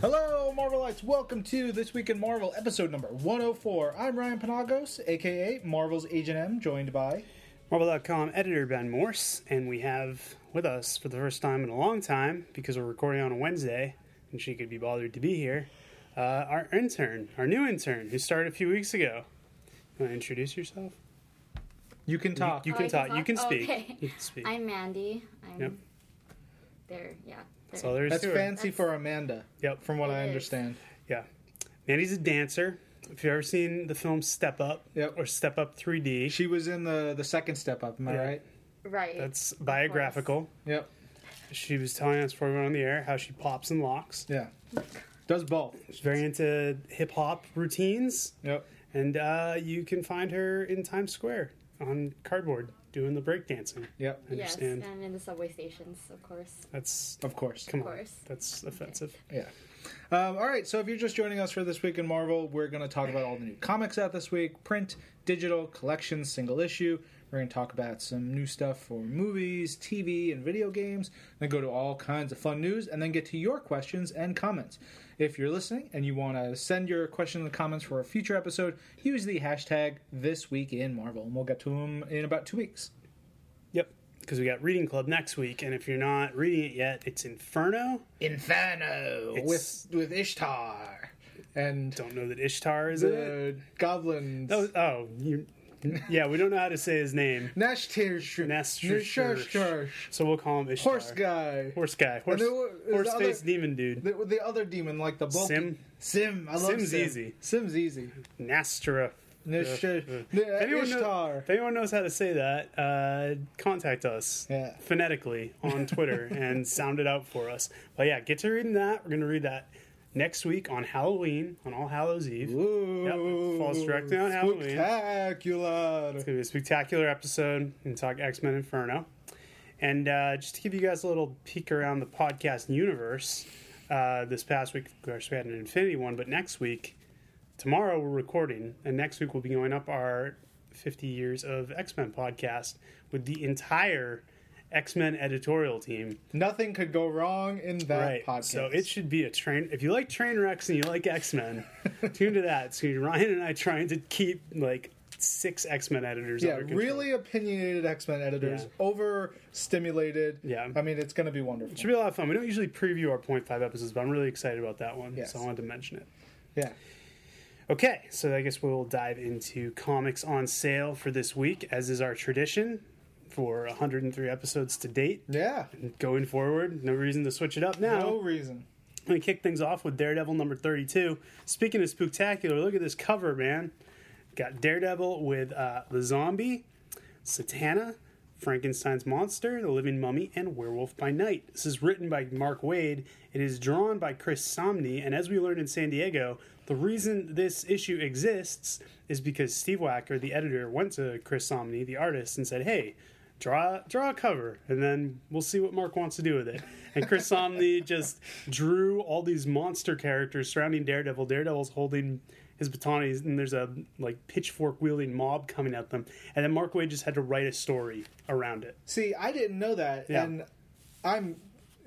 Hello, Marvelites. Welcome to This Week in Marvel, episode number 104. I'm Ryan Panagos, aka Marvel's Agent M, joined by. Marvel.com editor Ben Morse, and we have with us for the first time in a long time, because we're recording on a Wednesday and she could be bothered to be here, uh, our intern, our new intern, who started a few weeks ago. You want to introduce yourself? You can talk. You Oh, can I talk. You can speak. Okay. You can speak. I'm Mandy. I'm Yep. there. Yeah. That's all there is That's to it. fancy for Amanda, Yep. from what It I is. understand. Yeah. Mandy's a dancer. If you've ever seen the film Step Up Yep. or Step Up 3D, She was in the, the second step up, am I Yeah. right? Right. that's biographical. Yep. She was telling us before we went on the air how she pops and locks. Yeah. Does both. She's very into hip hop routines. Yep. And uh, you can find her in Times Square on cardboard doing the breakdancing. Yep. I Yes, understand. and in the subway stations, of course. That's Of course. come Of on. course. That's offensive. Yeah. Um, all right, so if you're just joining us for This Week in Marvel, we're going to talk about all the new comics out this week print, digital, collections, single issue. We're going to talk about some new stuff for movies, TV, and video games. Then go to all kinds of fun news, and then get to your questions and comments. If you're listening and you want to send your questions and comments for a future episode, use the hashtag This Week in Marvel, and we'll get to them in about two weeks. Yep. Because we got Reading Club next week, and if you're not reading it yet, it's Inferno. Inferno It's- with with Ishtar and Don't know that Ishtar is in it. the goblins. Oh, oh you, yeah, we don't know how to say his name. Nashtir, Nashtir- So we'll call him Ishtar. horse guy, Horse guy. Horse, there was the horse other- demon dude. the, the other demon, like the bulky Sim? Sim, I love Sim's Sim. easy. Sim's easy. Nastra. Nashtir, uh. If anyone, know- Ishtar. if anyone knows how to say that, uh, contact us Yeah. phonetically on Twitter and sound it out for us. But yeah, get to reading that. We're going to read that next week on Halloween, on All Hallows Eve. Ooh, Yep, falls directly on Halloween. Spectacular. It's going to be a spectacular episode and talk X Men Inferno. And uh, just to give you guys a little peek around the podcast universe, uh, this past week, of course, we had an Infinity one, but next week, tomorrow we're recording, and next week we'll be going up our 50 years of X Men podcast with the entire X Men editorial team. Nothing could go wrong in that right. podcast. So it should be a train. If you like train wrecks and you like X Men, tune to that. Be Ryan and I trying to keep like six X Men editors. yeah, really opinionated X Men editors, Yeah. overstimulated. Yeah. I mean, it's going to be wonderful. It Should be a lot of fun. We don't usually preview our point five episodes, but I'm really excited about that one. Yes. So I wanted to mention it. Yeah. Okay, so I guess we'll dive into comics on sale for this week, as is our tradition for 103 episodes to date. Yeah. Going forward, no reason to switch it up now. No reason. I'm gonna kick things off with Daredevil number 32. Speaking of spectacular, look at this cover, man. Got Daredevil with uh, the zombie, Satana, Frankenstein's monster, the living mummy, and Werewolf by Night. This is written by Mark Waid. It is drawn by Chris Samnee, and as we learned in San Diego, the reason this issue exists is because Steve Wacker, the editor, went to Chris Samnee, the artist, and said, "Hey, draw draw a cover, and then we'll see what Mark wants to do with it." And Chris Samnee just drew all these monster characters surrounding Daredevil. Daredevil's holding his batonies, and there's a like pitchfork wielding mob coming at them, and then Mark Waid just had to write a story around it. See, I didn't know that, Yeah. and I'm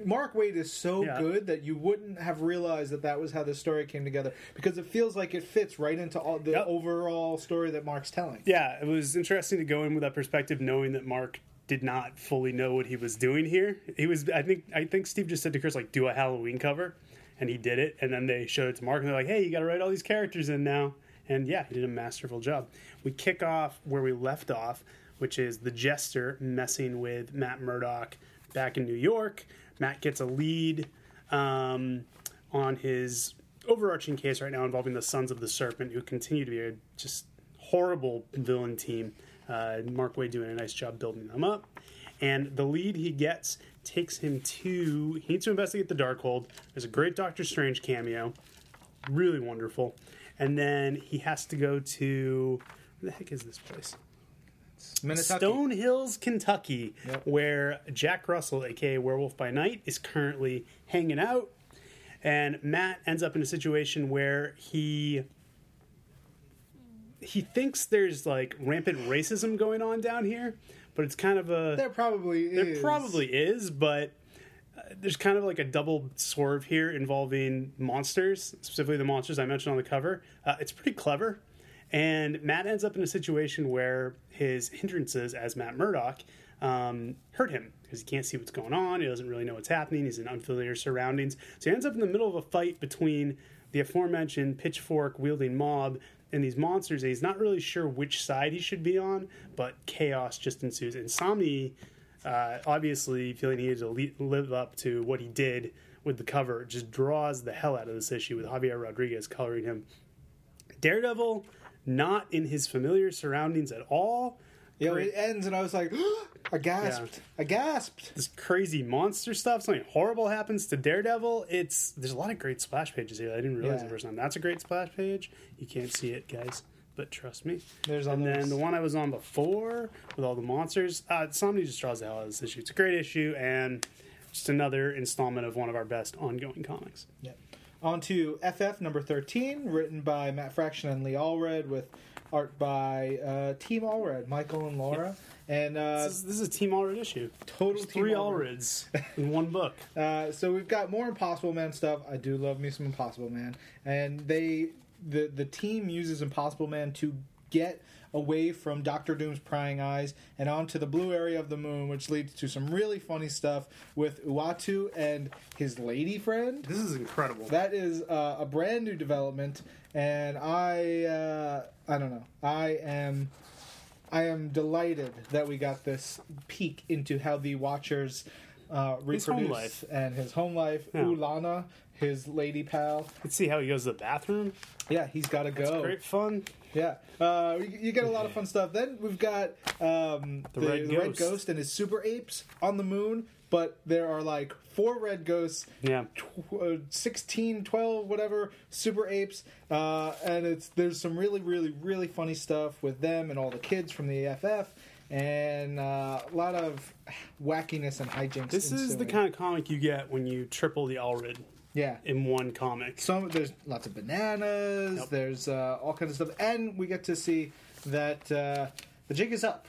Mark Waid is so Yeah. good that you wouldn't have realized that that was how the story came together because it feels like it fits right into all the Yep. overall story that Mark's telling. Yeah, it was interesting to go in with that perspective, knowing that Mark did not fully know what he was doing here. He was, I think, I think Steve just said to Chris like, "Do a Halloween cover," and he did it. And then they showed it to Mark, and they're like, "Hey, you got to write all these characters in now." And yeah, he did a masterful job. We kick off where we left off, which is the Jester messing with Matt Murdock back in New York. Matt gets a lead um, on his overarching case right now involving the Sons of the Serpent, who continue to be a just horrible villain team. Uh, Mark Waid doing a nice job building them up. And the lead he gets takes him to. He needs to investigate the Darkhold. There's a great Doctor Strange cameo. Really wonderful. And then he has to go to. Where the heck is this place? Minnetonka. Stone Hills, Kentucky, Yep. where Jack Russell, aka Werewolf by Night, is currently hanging out. And Matt ends up in a situation where he he thinks there's like rampant racism going on down here, but it's kind of a There probably there is. probably is, but there's kind of like a double swerve here involving monsters, specifically the monsters I mentioned on the cover. Uh, it's pretty clever. And Matt ends up in a situation where his hindrances as Matt Murdock um, hurt him because he can't see what's going on. He doesn't really know what's happening. He's in unfamiliar surroundings. So he ends up in the middle of a fight between the aforementioned pitchfork wielding mob and these monsters. And he's not really sure which side he should be on, but chaos just ensues. Insomni, uh, obviously feeling he needed to le- live up to what he did with the cover, just draws the hell out of this issue with Javier Rodriguez coloring him. Daredevil, not in his familiar surroundings at all. Yeah, it ends, and I was like, I gasped. I gasped. this crazy monster stuff. Something horrible happens to Daredevil. It's there's a lot of great splash pages here. I didn't realize Yeah. the first time. That's a great splash page. You can't see it, guys, but trust me. There's and others. then the one I was on before with all the monsters. Uh, somebody just draws the hell out of this issue. It's a great issue and just another installment of one of our best ongoing comics. Yeah. On to FF number 13, written by Matt Fraction and Lee Allred, with art by uh, Team Allred, Michael and Laura. And uh, This is, this is a Team Allred issue. total There's Team three Allred. Allreds in one book. Uh, so we've got more Impossible Man stuff. I do love me some Impossible Man, and they the the team uses Impossible Man to get away from Doctor Doom's prying eyes and onto the blue area of the moon, which leads to some really funny stuff with Uatu and his lady friend. This is incredible. That is uh, a brand new development, and I uh, I don't know. I am I am delighted that we got this peek into how the Watchers uh, His reproduce life. and his home life. Yeah. Ulana, his lady pal. Let's see how he goes to the bathroom. Yeah, he's got to It's go. great fun. Yeah, uh, you, you get a lot of fun stuff. Then we've got um, the, The Red the Red Ghost. And his super apes on the moon, but there are like four red ghosts Yeah. tw- uh, 16 12 whatever super apes uh, and it's there's some really really really funny stuff with them and all the kids from the ff and uh, a lot of wackiness and hijinks This is the kind of comic you get when you triple the Allred yeah in one comic. So there's lots of bananas Yep. there's uh, all kinds of stuff and we get to see that uh, the jig is up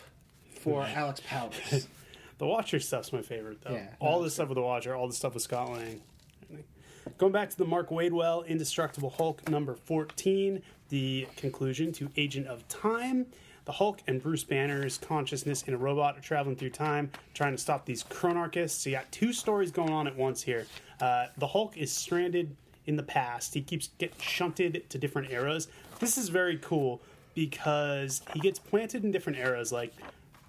for alex powers The Watcher stuff's my favorite though. Yeah, all no, the stuff with the Watcher, all the stuff with Scott Lang. Going back to the Mark Wadewell Indestructible Hulk number 14, the conclusion to Agent of Time. The Hulk and Bruce Banner's consciousness in a robot are traveling through time, trying to stop these chronarchists. So you got two stories going on at once here. Uh, the Hulk is stranded in the past. He keeps getting shunted to different eras. This is very cool because he gets planted in different eras, like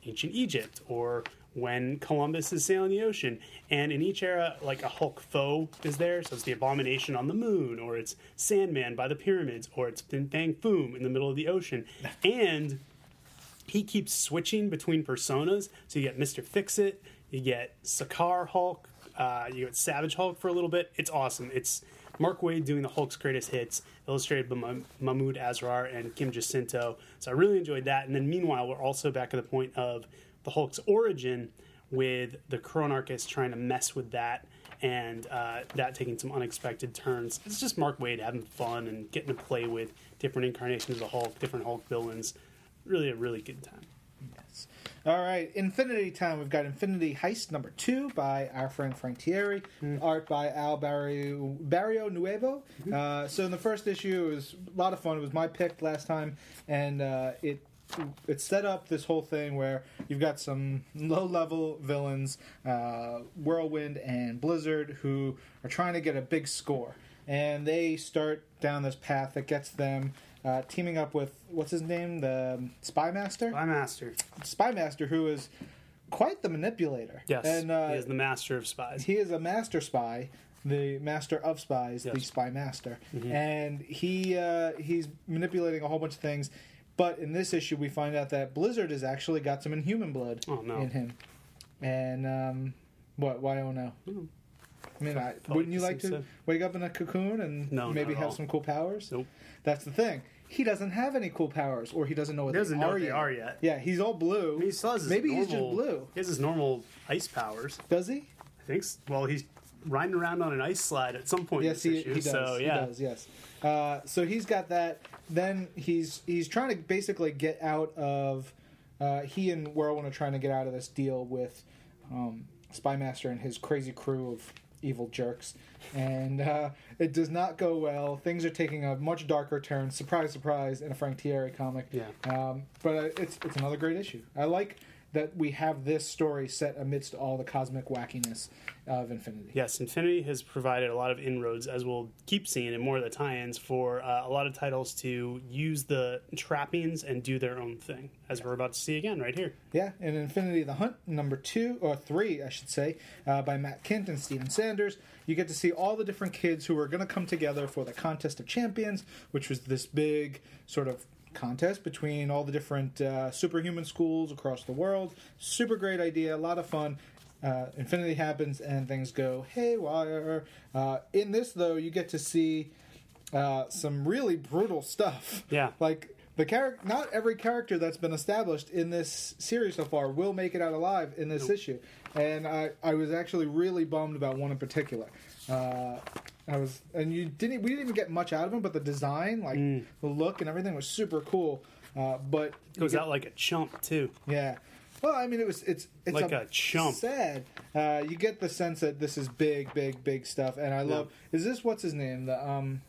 ancient Egypt or when Columbus is sailing the ocean. And in each era, like a Hulk foe is there. So it's the Abomination on the moon, or it's Sandman by the pyramids, or it's Fin Fang Foom in the middle of the ocean. And he keeps switching between personas. So you get Mr. Fix It, you get Sakaar Hulk, uh, you get Savage Hulk for a little bit. It's awesome. It's Mark Waid doing the Hulk's greatest hits, illustrated by Mah- Mahmud Asrar and Kim Jacinto. So I really enjoyed that. And then meanwhile, we're also back at the point of the Hulk's origin with the Chronarchist trying to mess with that and uh, that taking some unexpected turns. It's just Mark Waid having fun and getting to play with different incarnations of the Hulk, different Hulk villains. Really a really good time. Yes. All right, Infinity Time. We've got Infinity Heist number two by our friend Frank Tieri, art by Al Barrio, Barrio Nuevo. Uh, so in the first issue, it was a lot of fun. It was my pick last time, and uh, it it set up this whole thing where you've got some low level villains, uh, Whirlwind and Blizzard, who are trying to get a big score, and they start down this path that gets them. Uh, teaming up with what's his name, the um, Spy Master. By Master. Spy Master, who is quite the manipulator. Yes. and uh, he is the master of spies. he is a master spy, the master of spies, the Yes. Mm-hmm. spy master, and he uh, he's manipulating a whole bunch of things. But in this issue, we find out that Blizzard has actually got some Inhuman blood Oh, no. in him, and um, what? Why don't know? Hmm. I mean, I, wouldn't you like to seem wake up in a cocoon and No, maybe have all. some cool powers? Nope. That's the thing. He doesn't have any cool powers, or he doesn't know what He doesn't they know are what they yet. are yet. Yeah, he's all blue. He still has his Maybe he's just blue. He has his normal ice powers. Does he? I think. s- Well, he's riding around on an ice slide at some point. Yes, in he, this he issue, does. So yeah, He does. Yes. Uh, so he's got that. Then he's he's trying to basically get out of. Uh, he and Whirlwind are trying to get out of this deal with um, Spy Master and his crazy crew of evil jerks, and uh, it does not go well. Things are taking a much darker turn. Surprise, surprise! In a Frank Tieri comic. Yeah. Um, but uh, it's it's another great issue. I like that we have this story set amidst all the cosmic wackiness of Infinity. Yes, Infinity has provided a lot of inroads, as we'll keep seeing in more of the tie-ins, for uh, a lot of titles to use the trappings and do their own thing, as we're about to see again right here. Yeah, and Infinity the Hunt, number two, or three, I should say, uh, by Matt Kindt and Steven Sanders. You get to see all the different kids who are going to come together for the Contest of Champions, which was this big sort of contest between all the different uh, superhuman schools across the world. Super great idea, a lot of fun. Uh, Infinity happens and things go haywire. Uh, in this, though, you get to see uh, some really brutal stuff. Yeah. Like the character, not every character that's been established in this series so far will make it out alive in this issue, and I, I was actually really bummed about one in particular. Uh, I was, and you didn't, we didn't even get much out of him, but the design, like the look and everything, was super cool. Uh, but Goes out like a chump too. yeah. Well, I mean, it was it's it's Like a chump. Sad. Uh, you get the sense that this is big, big, big stuff, and I love. Is this what's his name? The um,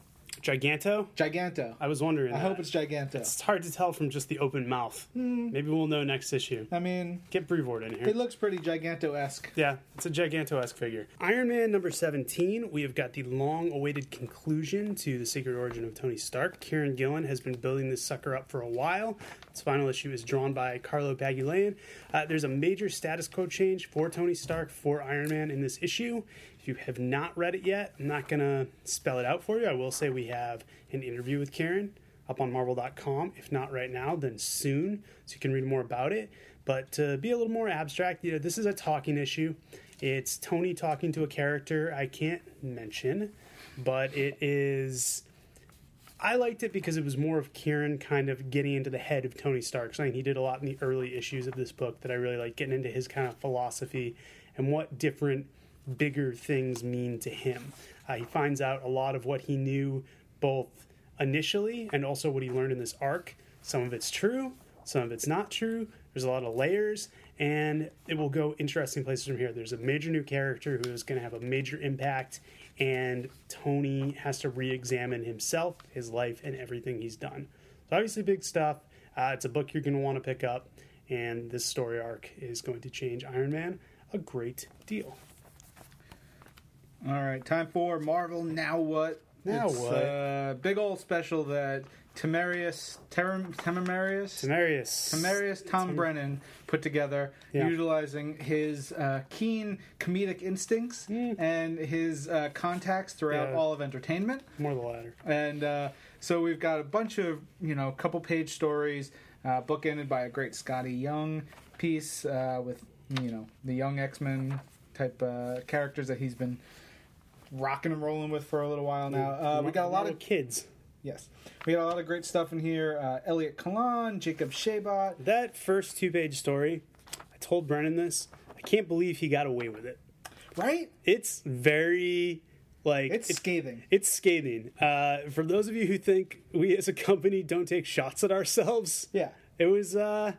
Giganto. Giganto. I was wondering. I that. hope it's Giganto. It's hard to tell from just the open mouth. Maybe we'll know next issue. I mean, Get Brevoort in here. it looks pretty Giganto esque. Yeah, it's a Giganto-esque figure. Iron Man number 17, we have got the long-awaited conclusion to the secret origin of Tony Stark. Kieron Gillen has been building this sucker up for a while. Its final issue is drawn by Carlo Pagulayan. Uh, there's a major status quo change for Tony Stark for Iron Man in this issue. If you have not read it yet, I'm not going to spell it out for you. I will say we have an interview with Karen up on marvel.com. If not right now, then soon, so you can read more about it. But to be a little more abstract, you know, this is a talking issue. It's Tony talking to a character I can't mention, but it is. I liked it because it was more of Kieron kind of getting into the head of Tony Stark. Something he did a lot in the early issues of this book that I really like, getting into his kind of philosophy and what different bigger things mean to him. Uh, he finds out a lot of what he knew both initially and also what he learned in this arc. Some of it's true, some of it's not true. There's a lot of layers, and it will go interesting places from here. There's a major new character who is going to have a major impact, and Tony has to re examine himself, his life, and everything he's done. So, obviously, big stuff. Uh, it's a book you're going to want to pick up, and this story arc is going to change Iron Man a great deal. All right, time for Marvel. Now what? Now it's what? A big old special that Temerius, Temer, Temerius, Temerius. Temerius Tom Brennan put together, Yeah. utilizing his uh, keen comedic instincts and his uh, contacts throughout Yeah. all of entertainment. More the latter. And uh, so we've got a bunch of, you know, couple page stories, uh, bookended by a great Skottie Young piece uh, with, you know, the young X Men type uh, characters that he's been rocking and rolling with for a little while now. Uh, we got a lot of kids. yes, we got a lot of great stuff in here. Uh, Elliot Kalan, Jacob Chabot. That first two page story, I told Brennan this. I can't believe he got away with it. Right? It's very like It's it- scathing. It's scathing. Uh, for those of you who think we as a company don't take shots at ourselves, Yeah. it was. Uh,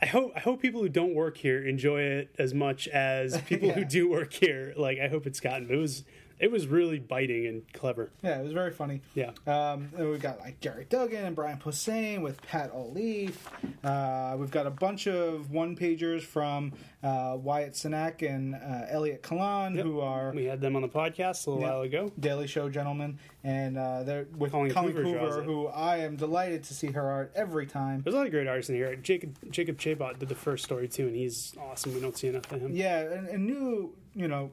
I hope I hope people who don't work here enjoy it as much as people who do work here. Like I hope it's gotten. It was it was really biting and clever. Yeah, it was very funny. Yeah. Um, and we've got like Gerry Duggan and Brian Posehn with Pat Olliffe. Uh, we've got a bunch of one pagers from uh, Wyatt Cenac and uh, Elliot Kalan, who are We had them on the podcast a little while ago. Daily Show gentlemen, and uh, they're with Colleen Colleen, Coover draws Coover, who I am delighted to see her art every time. There's a lot of great artists in here. Jacob Jacob Chabot did the first story too, and he's awesome. We don't see enough of him. Yeah, and, and new, you know,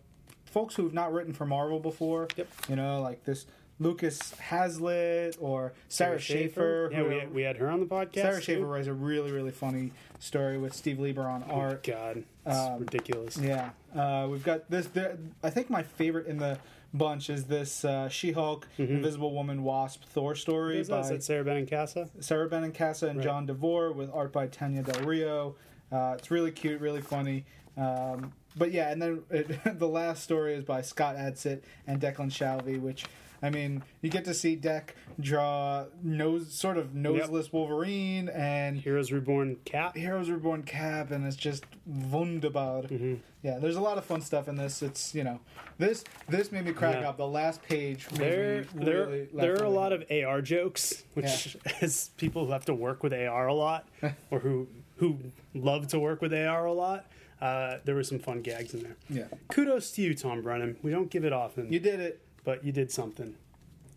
folks who've not written for Marvel before. Yep. You know, like this Lucas Hazlitt or Sarah, Schaefer. Yeah, who- we had, we had her on the podcast. Sarah too. Schaefer writes a really, really funny story with Steve Lieber on art. God, it's Um, ridiculous. Yeah, uh, we've got this. There, I think my favorite in the bunch is this uh, She-Hulk, Invisible Woman, Wasp, Thor story Is by that Sarah Benincasa? Sarah Benincasa and Right. John DeVore with art by Tania del Rio. Uh, it's really cute, really funny. Um, but yeah, and then it, the last story is by Scott Adsit and Declan Shalvey, which I mean, you get to see Deck draw nose, sort of noseless Wolverine and Heroes Reborn Cap. Heroes Reborn Cap, and it's just wunderbar. Mm-hmm. Yeah, there's a lot of fun stuff in this. It's you know, this this made me crack Yeah. up. The last page. There, me there, there are a lot of AR jokes, which as people who have to work with AR a lot, or who who love to work with AR a lot, uh, there were some fun gags in there. yeah. Kudos to you, Tom Brennan. We don't give it often, You did it. but you did something.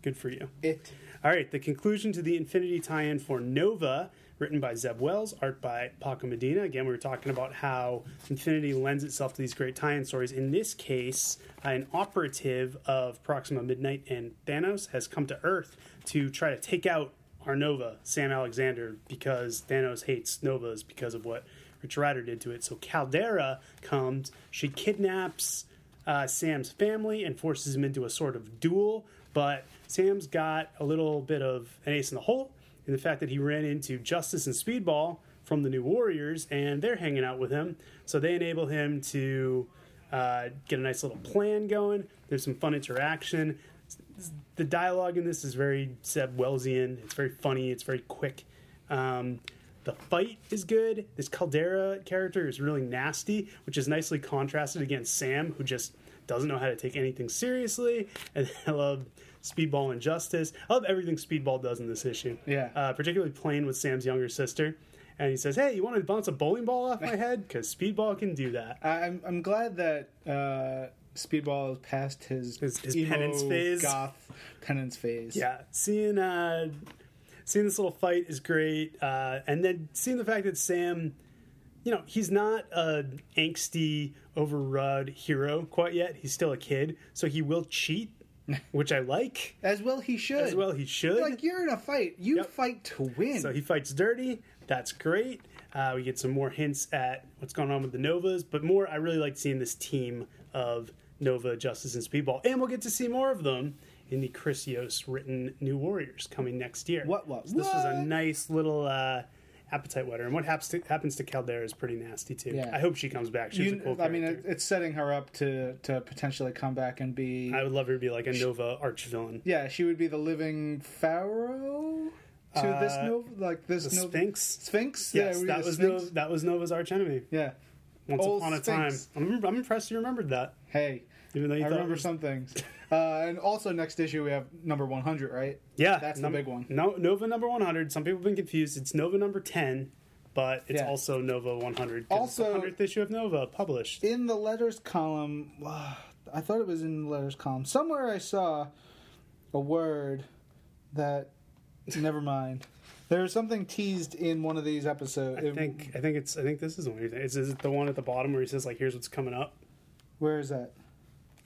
Good for you. It. All right, the conclusion to the Infinity tie-in for Nova, written by Zeb Wells, art by Paco Medina. Again, we were talking about how Infinity lends itself to these great tie-in stories. In this case, an operative of Proxima Midnight and Thanos has come to Earth to try to take out our Nova, Sam Alexander, because Thanos hates Novas because of what Rich Rider did to it. So Caldera comes, she kidnaps uh, Sam's family and forces him into a sort of duel. But Sam's got a little bit of an ace in the hole in the fact that he ran into Justice and Speedball from the New Warriors, and they're hanging out with him. So they enable him to uh, get a nice little plan going. There's some fun interaction. The dialogue in this is very Zeb Wellsian. It's very funny. It's very quick. Um, the fight is good. This Caldera character is really nasty, which is nicely contrasted against Sam, who just doesn't know how to take anything seriously. And I love Speedball and Justice. I love everything Speedball does in this issue. Yeah. Uh, particularly playing with Sam's younger sister. And he says, Hey, you want to bounce a bowling ball off my head? Because Speedball can do that. I'm I'm glad that uh, Speedball has passed his His- his penance phase. goth penance phase. Yeah, seeing uh, seeing this little fight is great, uh, and then seeing the fact that Sam, you know, he's not a angsty, overrun hero quite yet. He's still a kid, so he will cheat, which I like. As well he should. As well, he should. Like you're in a fight. You Yep. fight to win. So he fights dirty. That's great. Uh, we get some more hints at what's going on with the Novas, but more, I really like seeing this team of Nova, Justice, and Speedball, and we'll get to see more of them in the Chris Yost written New Warriors coming next year. What, what, So this was a nice little uh, appetite wetter, and what happens to, happens to Caldera is pretty nasty too. Yeah. I hope she comes back. She's You- a cool I mean, it, it's setting her up to to potentially come back and be. I would love her to be like a Nova arch villain. yeah, she would be the living pharaoh to this Uh, Nova, like this Nova- Sphinx. Sphinx. Yes, yeah, that was Sphinx. Nova, that was Nova's arch enemy. Yeah. Once Old upon a time. I'm, I'm impressed you remembered that. Hey, Even though you I remember was- some things. Uh, and also next issue we have number 100, right? Yeah, That's the big one. No, Nova number 100. Some people have been confused. It's Nova number 10, but it's Yeah. also Nova 100. 'cause it's Also- the 100th issue of Nova published. In the letters column, I thought it was in the letters column. Somewhere I saw a word that. never mind. There was something teased in one of these episodes. I think I think it's I think this is the one. Is, is it the one at the bottom where he says like here's what's coming up? Where is that?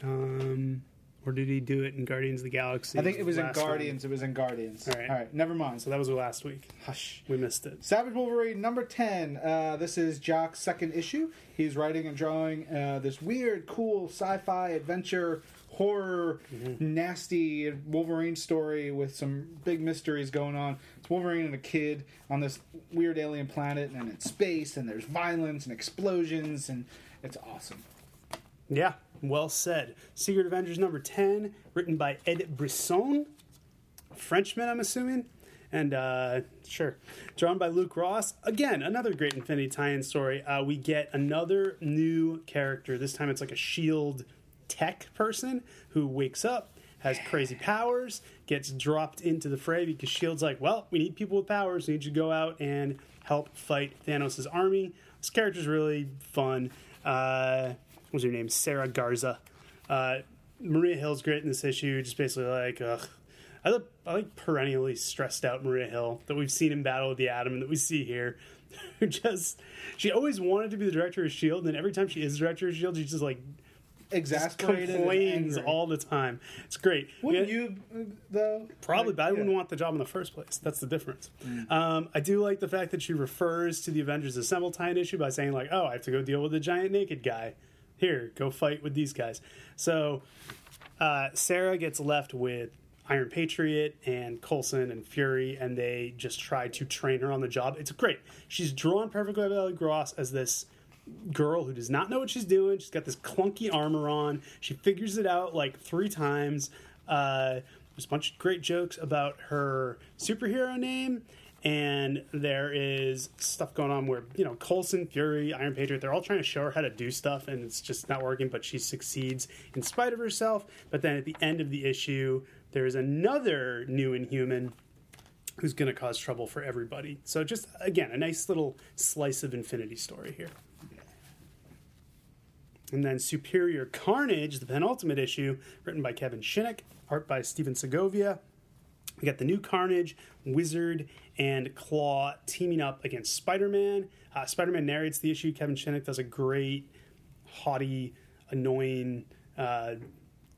Um, or did he do it in Guardians of the Galaxy? I think it was in last one? Guardians. It was in Guardians. All right. All right. Never mind. So that was last week. Hush. We missed it. Savage Wolverine number 10. Uh, this is Jock's second issue. He's writing and drawing uh, this weird, cool sci fi adventure, horror, nasty Wolverine story with some big mysteries going on. It's Wolverine and a kid on this weird alien planet and in space, and there's violence and explosions, and it's awesome. Yeah, well said. Secret Avengers number 10, written by Ed Brisson, Frenchman, I'm assuming. And uh, sure, drawn by Luke Ross. Again, another great Infinity tie-in story. Uh, we get another new character. This time, it's like a Shield tech person who wakes up, has crazy powers, gets dropped into the fray because Shield's like, well, we need people with powers. We need you to go out and help fight Thanos' army. This character's really fun. Uh, what's her name? Sarah Garza. Uh, Maria Hill's great in this issue. Just basically like, ugh. I like, I like perennially stressed out Maria Hill that we've seen in Battle of the Atom and that we see here. Who just she always wanted to be the director of Shield, and then every time she is director of Shield, she's just like Exasperated. complains all the time. It's great. Wouldn't We- you, uh, though? Probably, Like, but I yeah. wouldn't want the job in the first place. That's the difference. Um, I do like the fact that she refers to the Avengers Assemble tie issue by saying, like, oh, I have to go deal with the giant naked guy. Here, go fight with these guys. So uh, Sarah gets left with Iron Patriot and Coulson and Fury, and they just try to train her on the job. It's great. She's drawn perfectly by Ellie Gross as this girl who does not know what she's doing. She's got this clunky armor on. She figures it out like three times. Uh, There's a bunch of great jokes about her superhero name, and there is stuff going on where you know Coulson, Fury, Iron Patriot, they're all trying to show her how to do stuff, and it's just not working. But she succeeds in spite of herself. But then at the end of the issue, there is another new Inhuman who's going to cause trouble for everybody. So just again, a nice little slice of Infinity story here. And then Superior Carnage, the penultimate issue, written by Kevin Shinick, art by Stephen Segovia. We got the new Carnage, Wizard, and Claw teaming up against Spider Man. Uh, Spider Man narrates the issue. Kevin Shinick does a great, haughty, annoying, uh,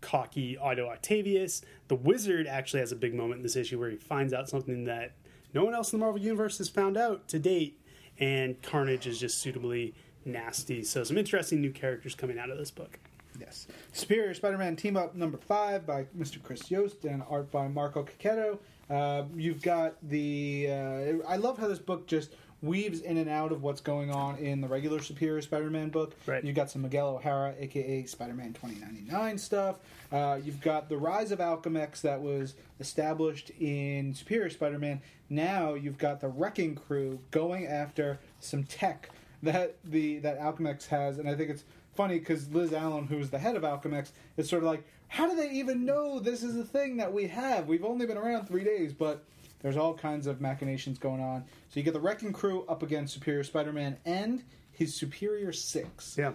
cocky Otto Octavius. The Wizard actually has a big moment in this issue where he finds out something that no one else in the Marvel Universe has found out to date, and Carnage is just suitably nasty. So, some interesting new characters coming out of this book. Yes. Superior Spider-Man Team Up number five by Mr. Chris Yost and art by Marco Checchetto. Uh, you've got the. Uh, I love how this book just weaves in and out of what's going on in the regular Superior Spider-Man book. Right. You've got some Miguel O'Hara, aka Spider-Man 2099 stuff. Uh, you've got the rise of Alchemax that was established in Superior Spider-Man. Now you've got the Wrecking Crew going after some tech that the that Alchemax has, and I think it's funny because Liz Allen, who's the head of Alchemax, is sort of like, how do they even know this is a thing that we have? We've only been around three days, but there's all kinds of machinations going on. So you get the Wrecking Crew up against Superior Spider-Man and his Superior Six, Yeah.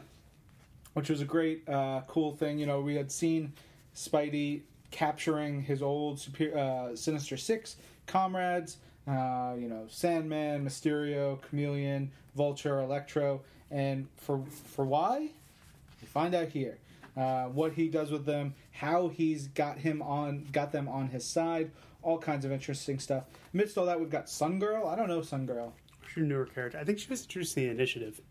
which was a great, uh, cool thing. You know, we had seen Spidey capturing his old Super- uh, Sinister Six comrades. Uh, you know, Sandman, Mysterio, Chameleon, Vulture, Electro, and for for why? Find out here uh, what he does with them, how he's got him on, got them on his side, all kinds of interesting stuff. Amidst all that, we've got Sun Girl. I don't know Sun Girl. Who's your newer character? I think she was introduced in the initiative.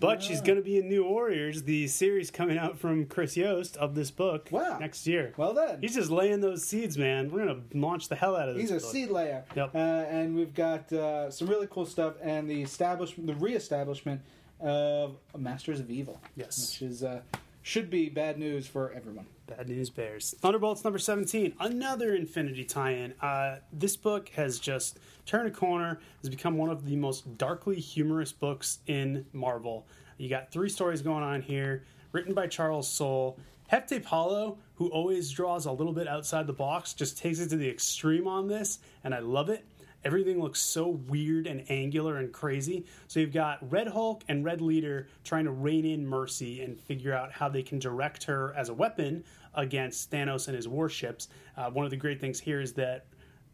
But she's Ah. going to be in New Warriors, the series coming out from Chris Yost of this book Wow. next year. Well then, He's just laying those seeds, man. We're going to launch the hell out of this He's a book. seed layer. Yep. Uh, and we've got uh, some really cool stuff and the establishment, the reestablishment of Masters of Evil. Yes. Which is uh, should be bad news for everyone. Bad News Bears. Thunderbolts number 17, another Infinity tie in. Uh, this book has just turned a corner, has become one of the most darkly humorous books in Marvel. You got three stories going on here, written by Charles Soule. Jefte Palo, who always draws a little bit outside the box, just takes it to the extreme on this, and I love it. Everything looks so weird and angular and crazy. So you've got Red Hulk and Red Leader trying to rein in Mercy and figure out how they can direct her as a weapon against Thanos and his warships. Uh, one of the great things here is that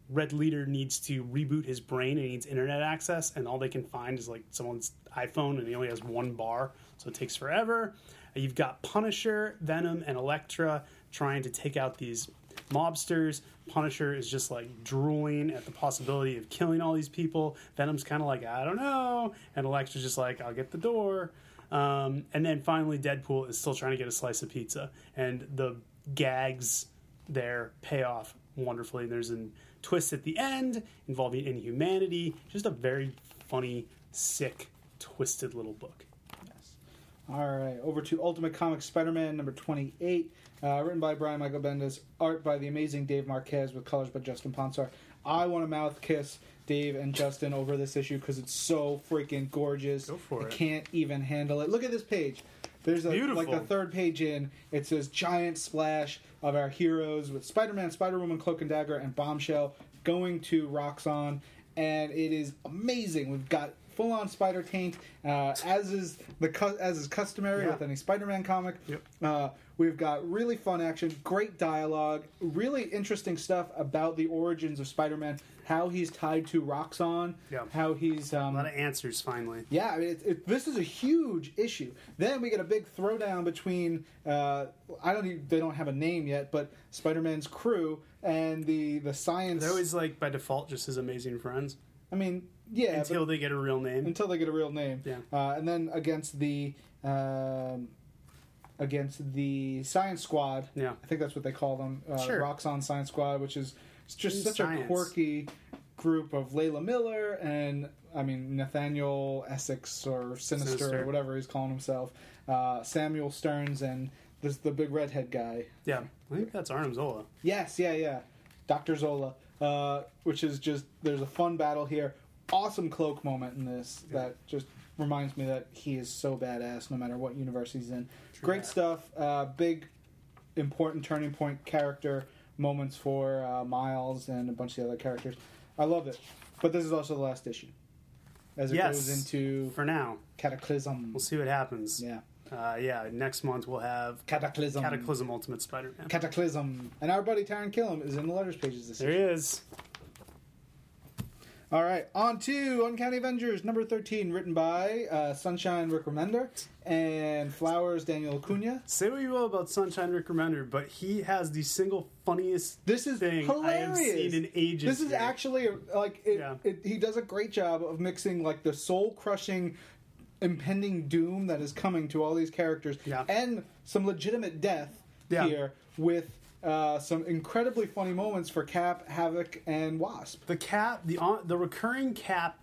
Red Leader needs to reboot his brain and needs internet access, and all they can find is like someone's iPhone, and he only has one bar, so it takes forever. You've got Punisher, Venom, and Elektra trying to take out these mobsters. Punisher is just like drooling at the possibility of killing all these people. Venom's kind of like, I don't know. And Elektra's just like, I'll get the door. Um, and then finally, Deadpool is still trying to get a slice of pizza. And the gags there pay off wonderfully. There's a twist at the end involving inhumanity. Just a very funny, sick, twisted little book. Yes. All right, over to Ultimate Comics Spider-Man number 28, uh, written by Brian Michael Bendis, art by the amazing Dave Marquez with colors by Justin Ponsor. I want to mouth kiss Dave and Justin over this issue because it's so freaking gorgeous. Go for I it. can't even handle it. Look at this page. There's a, like the third page in. It says giant splash of our heroes with Spider-Man, Spider-Woman, Cloak and Dagger, and Bombshell going to Roxxon, and it is amazing. We've got full on spider taint, uh, as is the as is customary Yeah. with any Spider-Man comic. Yep. Uh, we've got really fun action, great dialogue, really interesting stuff about the origins of Spider-Man, how he's tied to Roxxon, Yeah. how he's um, A lot of answers finally. yeah, I mean, it, it, this is a huge issue. Then we get a big throwdown between uh, I don't even, they don't have a name yet, but Spider-Man's crew and the the science. They're always like by default just his amazing friends I mean, yeah, until they get a real name. until they get a real name. Yeah. Uh, and then against the um, against the Science Squad. Yeah. I think that's what they call them. Uh, Sure. Roxxon Science Squad, which is it's just In such science. a quirky group of Layla Miller and I mean Nathaniel Essex or Sinister, Sinister. or whatever he's calling himself. Uh, Samuel Stearns and this the big redhead guy. Yeah, I think that's Arnim Zola. Yes, yeah, yeah. Doctor Zola, uh, which is just there's a fun battle here. Awesome cloak moment in this that just reminds me that he is so badass no matter what universe he's in. Great that. stuff. Uh, big, important turning point character moments for uh, Miles and a bunch of the other characters. I love it. But this is also the last issue. As it Yes. goes into For now, Cataclysm. we'll see what happens. Yeah. Uh, yeah, next month we'll have Cataclysm. Cataclysm Ultimate Spider-Man. Cataclysm. And our buddy Taran Killam is in the letters pages this year. there he is. All right, on to Uncanny Avengers number 13, written by uh, Sunshine Rick Remender and Flowers Daniel Acuna. Say what you will about Sunshine Rick Remender, but he has the single funniest This is thing I have hilarious. seen in ages. This is here. actually like it, Yeah. it, he does a great job of mixing like the soul crushing impending doom that is coming to all these characters Yeah. and some legitimate death Yeah. here with uh, some incredibly funny moments for Cap, Havoc, and Wasp. the cap the on, the recurring cap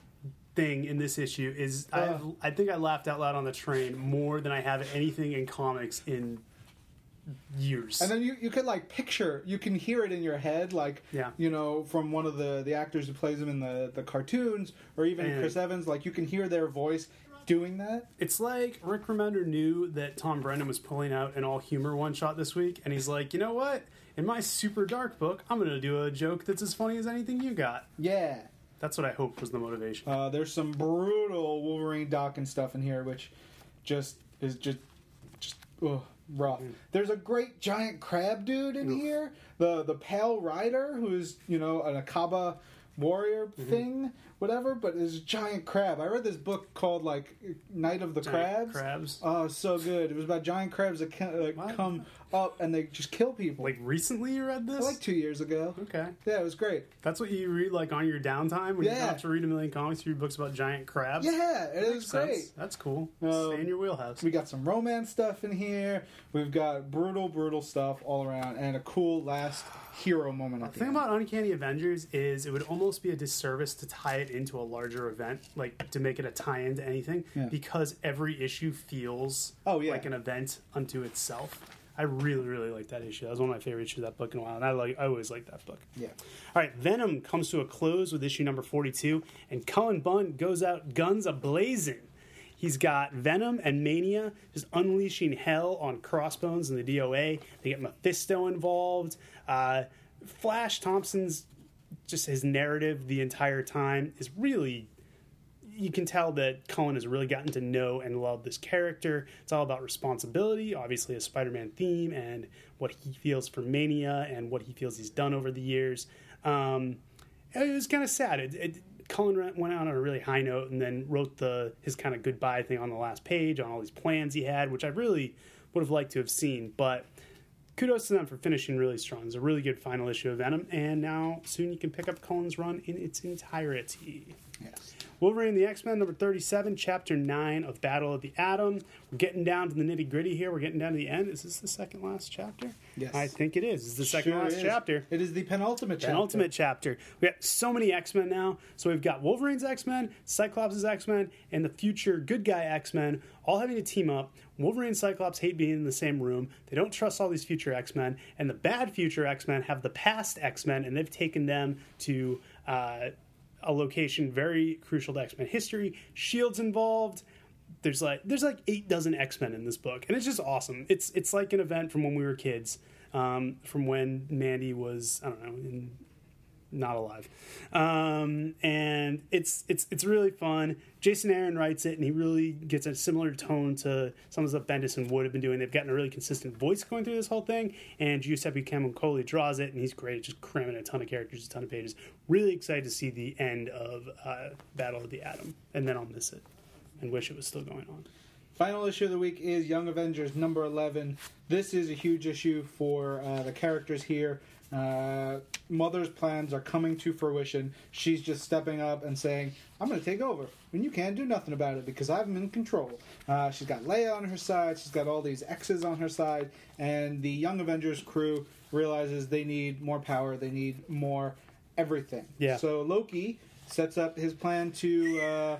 thing in this issue is I I think I laughed out loud on the train more than I have anything in comics in years. And then you, you could like picture, you can hear it in your head, like Yeah. you know from one of the the actors who plays him in the the cartoons, or even And- Chris Evans. Like you can hear their voice doing that. It's like Rick Remender knew that Tom Brennan was pulling out an all humor one shot this week, and he's like, you know what? In my super dark book, I'm going to do a joke that's as funny as anything you got. Yeah. That's what I hope was the motivation. Uh, there's some brutal Wolverine Doc and stuff in here, which just is just just ugh, rough. There's a great giant crab dude in Oof. here. The the pale rider who's you know an Akkaba warrior thing, whatever, but is a giant crab. I read this book called like Night of the Giant Crabs. crabs. Oh, so good. It was about giant crabs that ca- like, come up and they just kill people. Like recently you read this? like two years ago. okay. Yeah, it was great. That's what you read like on your downtime when you Yeah. don't have to read a million comics, you read books about giant crabs? Yeah, it was sense. great. That's cool. Um, Stay in your wheelhouse. We got some romance stuff in here. We've got brutal, brutal stuff all around, and a cool last hero moment The the thing end. about Uncanny Avengers is it would almost be a disservice to tie it into a larger event, like to make it a tie-in to anything, Yeah. because every issue feels Oh, yeah. like an event unto itself. I really, really like that issue. That was one of my favorite issues of that book in a while, and I like I always like that book. yeah, All right, Venom comes to a close with issue number 42, and Cullen Bunn goes out guns a blazing. He's got Venom and Mania just unleashing hell on Crossbones and the DOA. They get Mephisto involved. Uh, Flash Thompson's just his narrative the entire time is really you can tell that Cullen has really gotten to know and love this character. It's all about responsibility, obviously a Spider-Man theme, and what he feels for Mania and what he feels he's done over the years. Um, it was kind of sad. It, it, Cullen went out on a really high note and then wrote the his kind of goodbye thing on the last page on all these plans he had, which I really would have liked to have seen, but. Kudos to them for finishing really strong. It's a really good final issue of Venom, and now soon you can pick up Cullen's run in its entirety. yes. Wolverine the X Men, number 37, chapter 9 of Battle of the Atom. We're getting down to the nitty gritty here. We're getting down to the end. Is this the second last chapter? Yes. I think it is. It's the second Sure last is. chapter. It is the penultimate chapter. Penultimate chapter. We got so many X Men now. So we've got Wolverine's X Men, Cyclops' X Men, and the future good guy X Men all having to team up. Wolverine and Cyclops hate being in the same room. They don't trust all these future X Men. And the bad future X Men have the past X Men, and they've taken them to uh, a location very crucial to X Men history. Shield's involved there's like there's like eight dozen X-Men in this book, and it's just awesome. It's it's like an event from when we were kids, um, from when Mandy was I don't know in, not alive, um, and it's it's it's really fun. Jason Aaron writes it, and he really gets a similar tone to some of the stuff Bendis and Wood have been doing. They've gotten a really consistent voice going through this whole thing, and Giuseppe Camuncoli draws it, and he's great, just cramming a ton of characters, a ton of pages. Really excited to see the end of uh, Battle of the Atom, and then I'll miss it and wish it was still going on. Final issue of the week is Young Avengers number 11. This is a huge issue for uh, the characters here. Uh, Mother's plans are coming to fruition. She's just stepping up and saying, I'm going to take over. And you can't do nothing about it because I'm in control. Uh, she's got Leah on her side. She's got all these X's on her side. And the Young Avengers crew realizes they need more power. They need more everything. Yeah. So Loki sets up his plan to. Uh,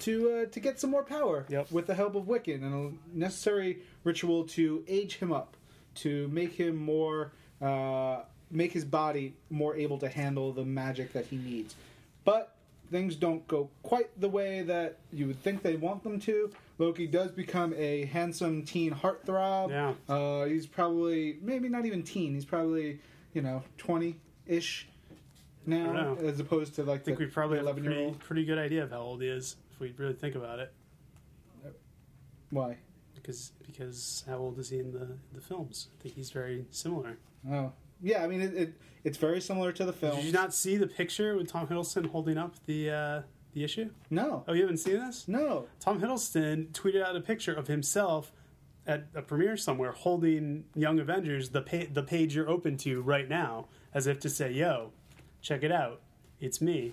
to uh, to get some more power Yep. with the help of Wiccan and a necessary ritual to age him up, to make him more, uh, make his body more able to handle the magic that he needs. But things don't go quite the way that you would think they want them to. Loki does become a handsome teen heartthrob. Yeah. Uh, he's probably maybe not even teen. He's probably you know twenty ish now, as opposed to like I think the we probably have a pretty, old. pretty good idea of how old he is if we really think about it. Why? Because because how old is he in the the films? I think he's very similar. Oh, yeah. I mean, it, it it's very similar to the film. Did you not see the picture with Tom Hiddleston holding up the uh, the issue? No, Oh, you haven't seen this? no. Tom Hiddleston tweeted out a picture of himself at a premiere somewhere holding Young Avengers, the pa- the page you're open to right now, as if to say, "Yo, check it out, it's me."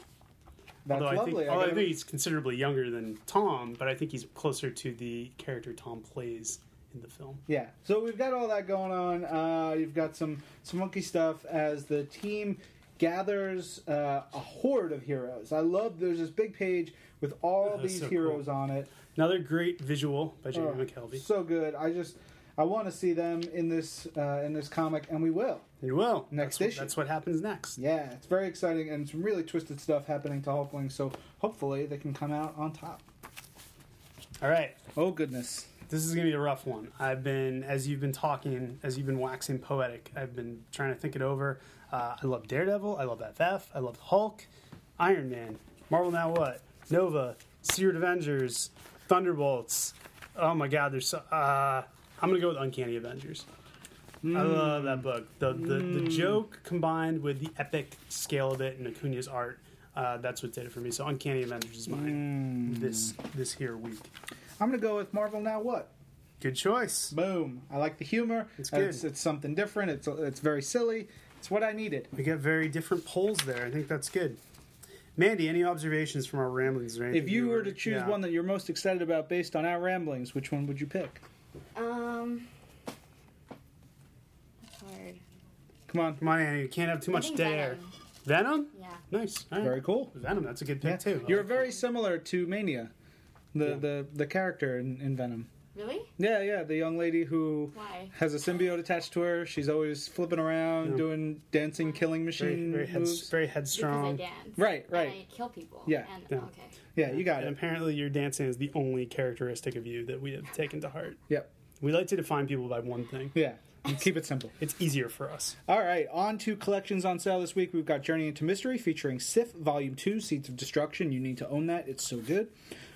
That's although I lovely. think, I although I gotta- think he's considerably younger than Tom, but I think he's closer to the character Tom plays in the film. Yeah. So we've got all that going on. Uh, you've got some some monkey stuff as the team gathers uh, a horde of heroes. I love. There's this big page with all That's these so heroes on it. Another great visual by Jamie Oh, McKelvie. So good. I just I want to see them in this uh, in this comic, and we will. You will. Next that's what, issue. That's what happens next. Yeah, it's very exciting and some really twisted stuff happening to Hulkling. So hopefully they can come out on top. All right. Oh goodness. This is gonna be a rough one. I've been, as you've been talking, as you've been waxing poetic, I've been trying to think it over. Uh, I love Daredevil. I love FF. I love Hulk, Iron Man, Marvel Now What, Nova, Secret Avengers, Thunderbolts. Oh my God, there's so. Uh, I'm gonna go with Uncanny Avengers. I love that book. The, the the joke combined with the epic scale of it and Acuna's art. Uh, that's what did it for me. So Uncanny Avengers is mine this this here week. I'm gonna go with Marvel Now What. Good choice. Boom. I like the humor. It's good. It's, it's something different. It's it's very silly. It's what I needed. We got very different polls there. I think that's good. Mandy, any observations from our ramblings? Or If you were to choose yeah. one that you're most excited about based on our ramblings, which one would you pick? Um, hard. Come on. come on, Annie, you can't have too I much dare. Venom. Venom? Yeah. Nice. All right. Very cool. Venom, that's a good pick Yeah. too. You're very similar to Mania, the Yeah. the, the character in, in Venom. Really? Yeah, yeah, the young lady who Why? has a symbiote attached to her. She's always flipping around, Yeah. doing dancing, killing very, machine very, heads, moves. very Because I headstrong. dance. Right, right. And I kill people. Yeah. And, Yeah. Okay. Yeah, you got And it. apparently, your dancing is the only characteristic of you that we have taken to heart. Yep. We like to define people by one thing. Yeah. Keep it simple. It's easier for us. All right, on to collections on sale this week. We've got Journey into Mystery featuring Sif Volume 2, Seeds of Destruction. You need to own that, it's so good.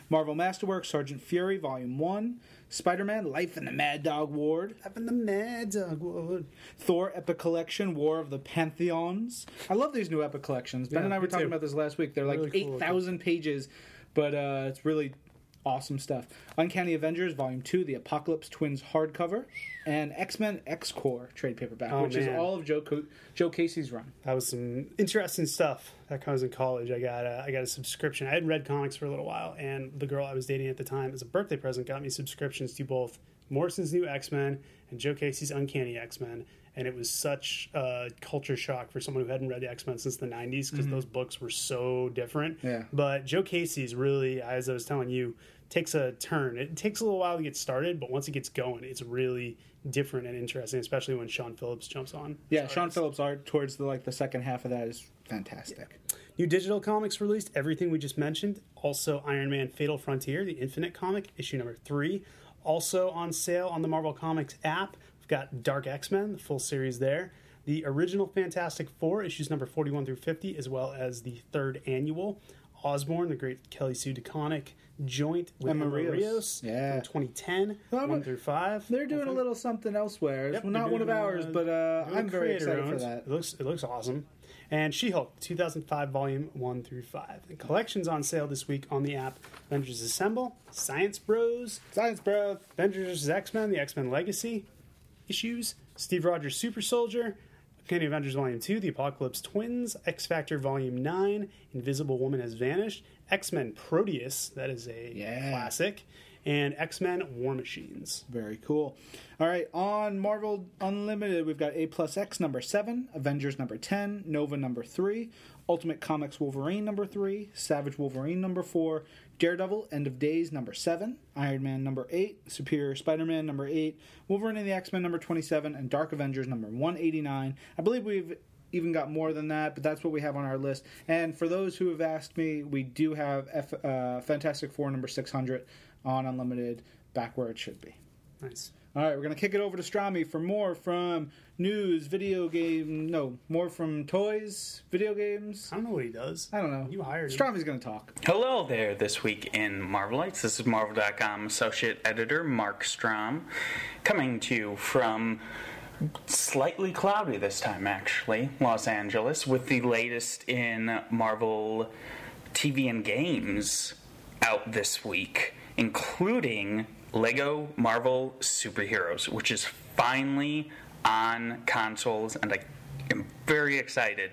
Marvel Masterworks, Sergeant Fury, Volume 1. Spider Man, Life in the Mad Dog Ward. Up in the Mad Dog Ward, Thor Epic Collection, War of the Pantheons. I love these new Epic Collections. Ben Yeah, and I were talking too. about this last week. They're like Really cool 8,000 pages, but uh, it's really awesome stuff. Uncanny Avengers, Volume 2, the Apocalypse Twins hardcover. And X Men X Core trade paperback, Oh, which is all of Joe, Co- Joe Casey's run. That was some interesting stuff. That was in college, I got a, I got a subscription. I had read comics for a little while, and the girl I was dating at the time, as a birthday present, got me subscriptions to both Morrison's New X Men and Joe Casey's Uncanny X Men. And it was such a culture shock for someone who hadn't read the X Men since the '90s because those books were so different. Mm-hmm. Yeah. But Joe Casey's really, as I was telling you, takes a turn. It takes a little while to get started, but once it gets going, it's really different and interesting, especially when Sean Phillips jumps on. Yeah. Sean Phillips' art towards the like the second half of that is fantastic. New digital comics released, everything we just mentioned. Also, Iron Man Fatal Frontier, the Infinite comic, issue number three. Also on sale on the Marvel Comics app. We've got Dark X Men, the full series there. The original Fantastic Four, issues number 41 through 50, as well as the third annual. Osborn, the great Kelly Sue DeConnick joint with Emma Emma Rios. Rios Yeah. from 2010, Well, 1 through 5. They're doing a little something elsewhere. Yep, well, not one of ours, uh, but uh, I'm very creator excited for that. It looks it looks awesome. And She-Hulk 2005 volume 1 through 5. The collections on sale this week on the app Avengers Assemble, Science Bros, Science, bro. Avengers vs. X-Men, the X-Men Legacy issues, Steve Rogers Super Soldier, Uncanny Avengers Volume 2, The Apocalypse Twins, X Factor Volume 9, Invisible Woman Has Vanished, X-Men Proteus, that is a Yeah. classic, and X Men War Machines. Very cool. All right, on Marvel Unlimited, we've got A plus X number seven, Avengers number ten, Nova number three, Ultimate Comics Wolverine number three, Savage Wolverine number four, Daredevil End of Days number seven, Iron Man number eight, Superior Spider Man number eight, Wolverine and the X Men number twenty seven, and Dark Avengers number one eighty nine. I believe we've even got more than that, but that's what we have on our list. And for those who have asked me, we do have F, uh, Fantastic Four number 600 on Unlimited back where it should be. Nice. All right, we're going to kick it over to Strami for more from news, video game, no, more from toys, video games. I don't know what he does. I don't know. You hired him. Strami's going to talk. Hello there, this week in Marvelites. This is Marvel.com Associate Editor Mark Strom, coming to you from slightly cloudy this time, actually, Los Angeles, with the latest in Marvel TV and games out this week, including Lego Marvel Superheroes, which is finally on consoles, and I am very excited.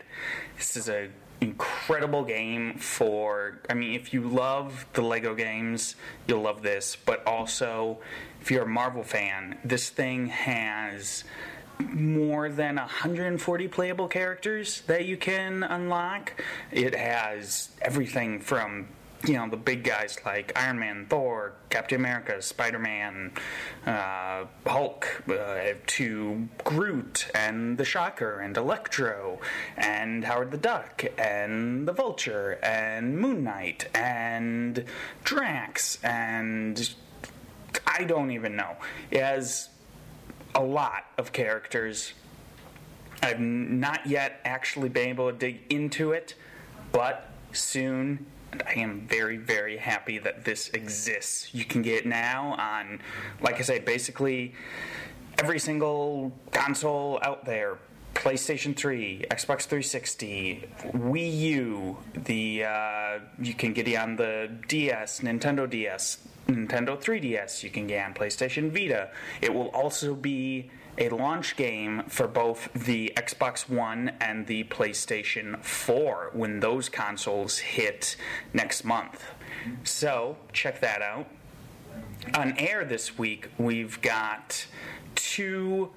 This is a incredible game for I mean if you love the Lego games, you'll love this, but also if you're a Marvel fan, this thing has more than 140 playable characters that you can unlock. It has everything from you know the big guys like Iron Man, Thor, Captain America, Spider Man, uh, Hulk, uh, to Groot and the Shocker and Electro and Howard the Duck and the Vulture and Moon Knight and Drax and I don't even know. It has a lot of characters. I've not yet actually been able to dig into it, but soon. And I am very, very happy that this exists. You can get it now on, like I said, basically every single console out there PlayStation 3, Xbox 360, Wii U, the uh, you can get it on the DS, Nintendo DS, Nintendo 3DS, you can get on PlayStation Vita. It will also be a launch game for both the Xbox One and the PlayStation 4 when those consoles hit next month. So, check that out. On air this week, we've got two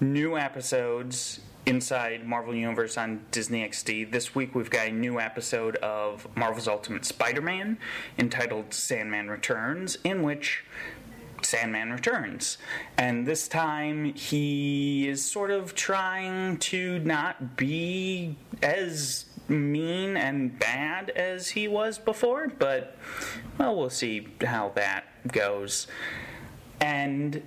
new episodes inside Marvel Universe on Disney XD. This week we've got a new episode of Marvel's Ultimate Spider-Man entitled Sandman Returns in which Sandman returns. And this time he is sort of trying to not be as mean and bad as he was before, but well, we'll see how that goes. And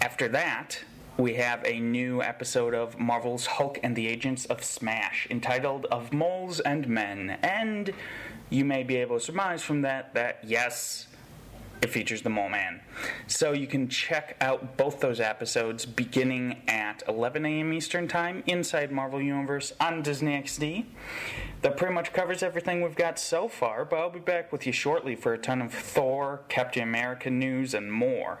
after that, we have a new episode of Marvel's Hulk and the Agents of Smash entitled Of Moles and Men. And you may be able to surmise from that that yes, it features the Mole Man. So you can check out both those episodes beginning at 11 a.m. Eastern Time inside Marvel Universe on Disney XD. That pretty much covers everything we've got so far, but I'll be back with you shortly for a ton of Thor, Captain America news, and more.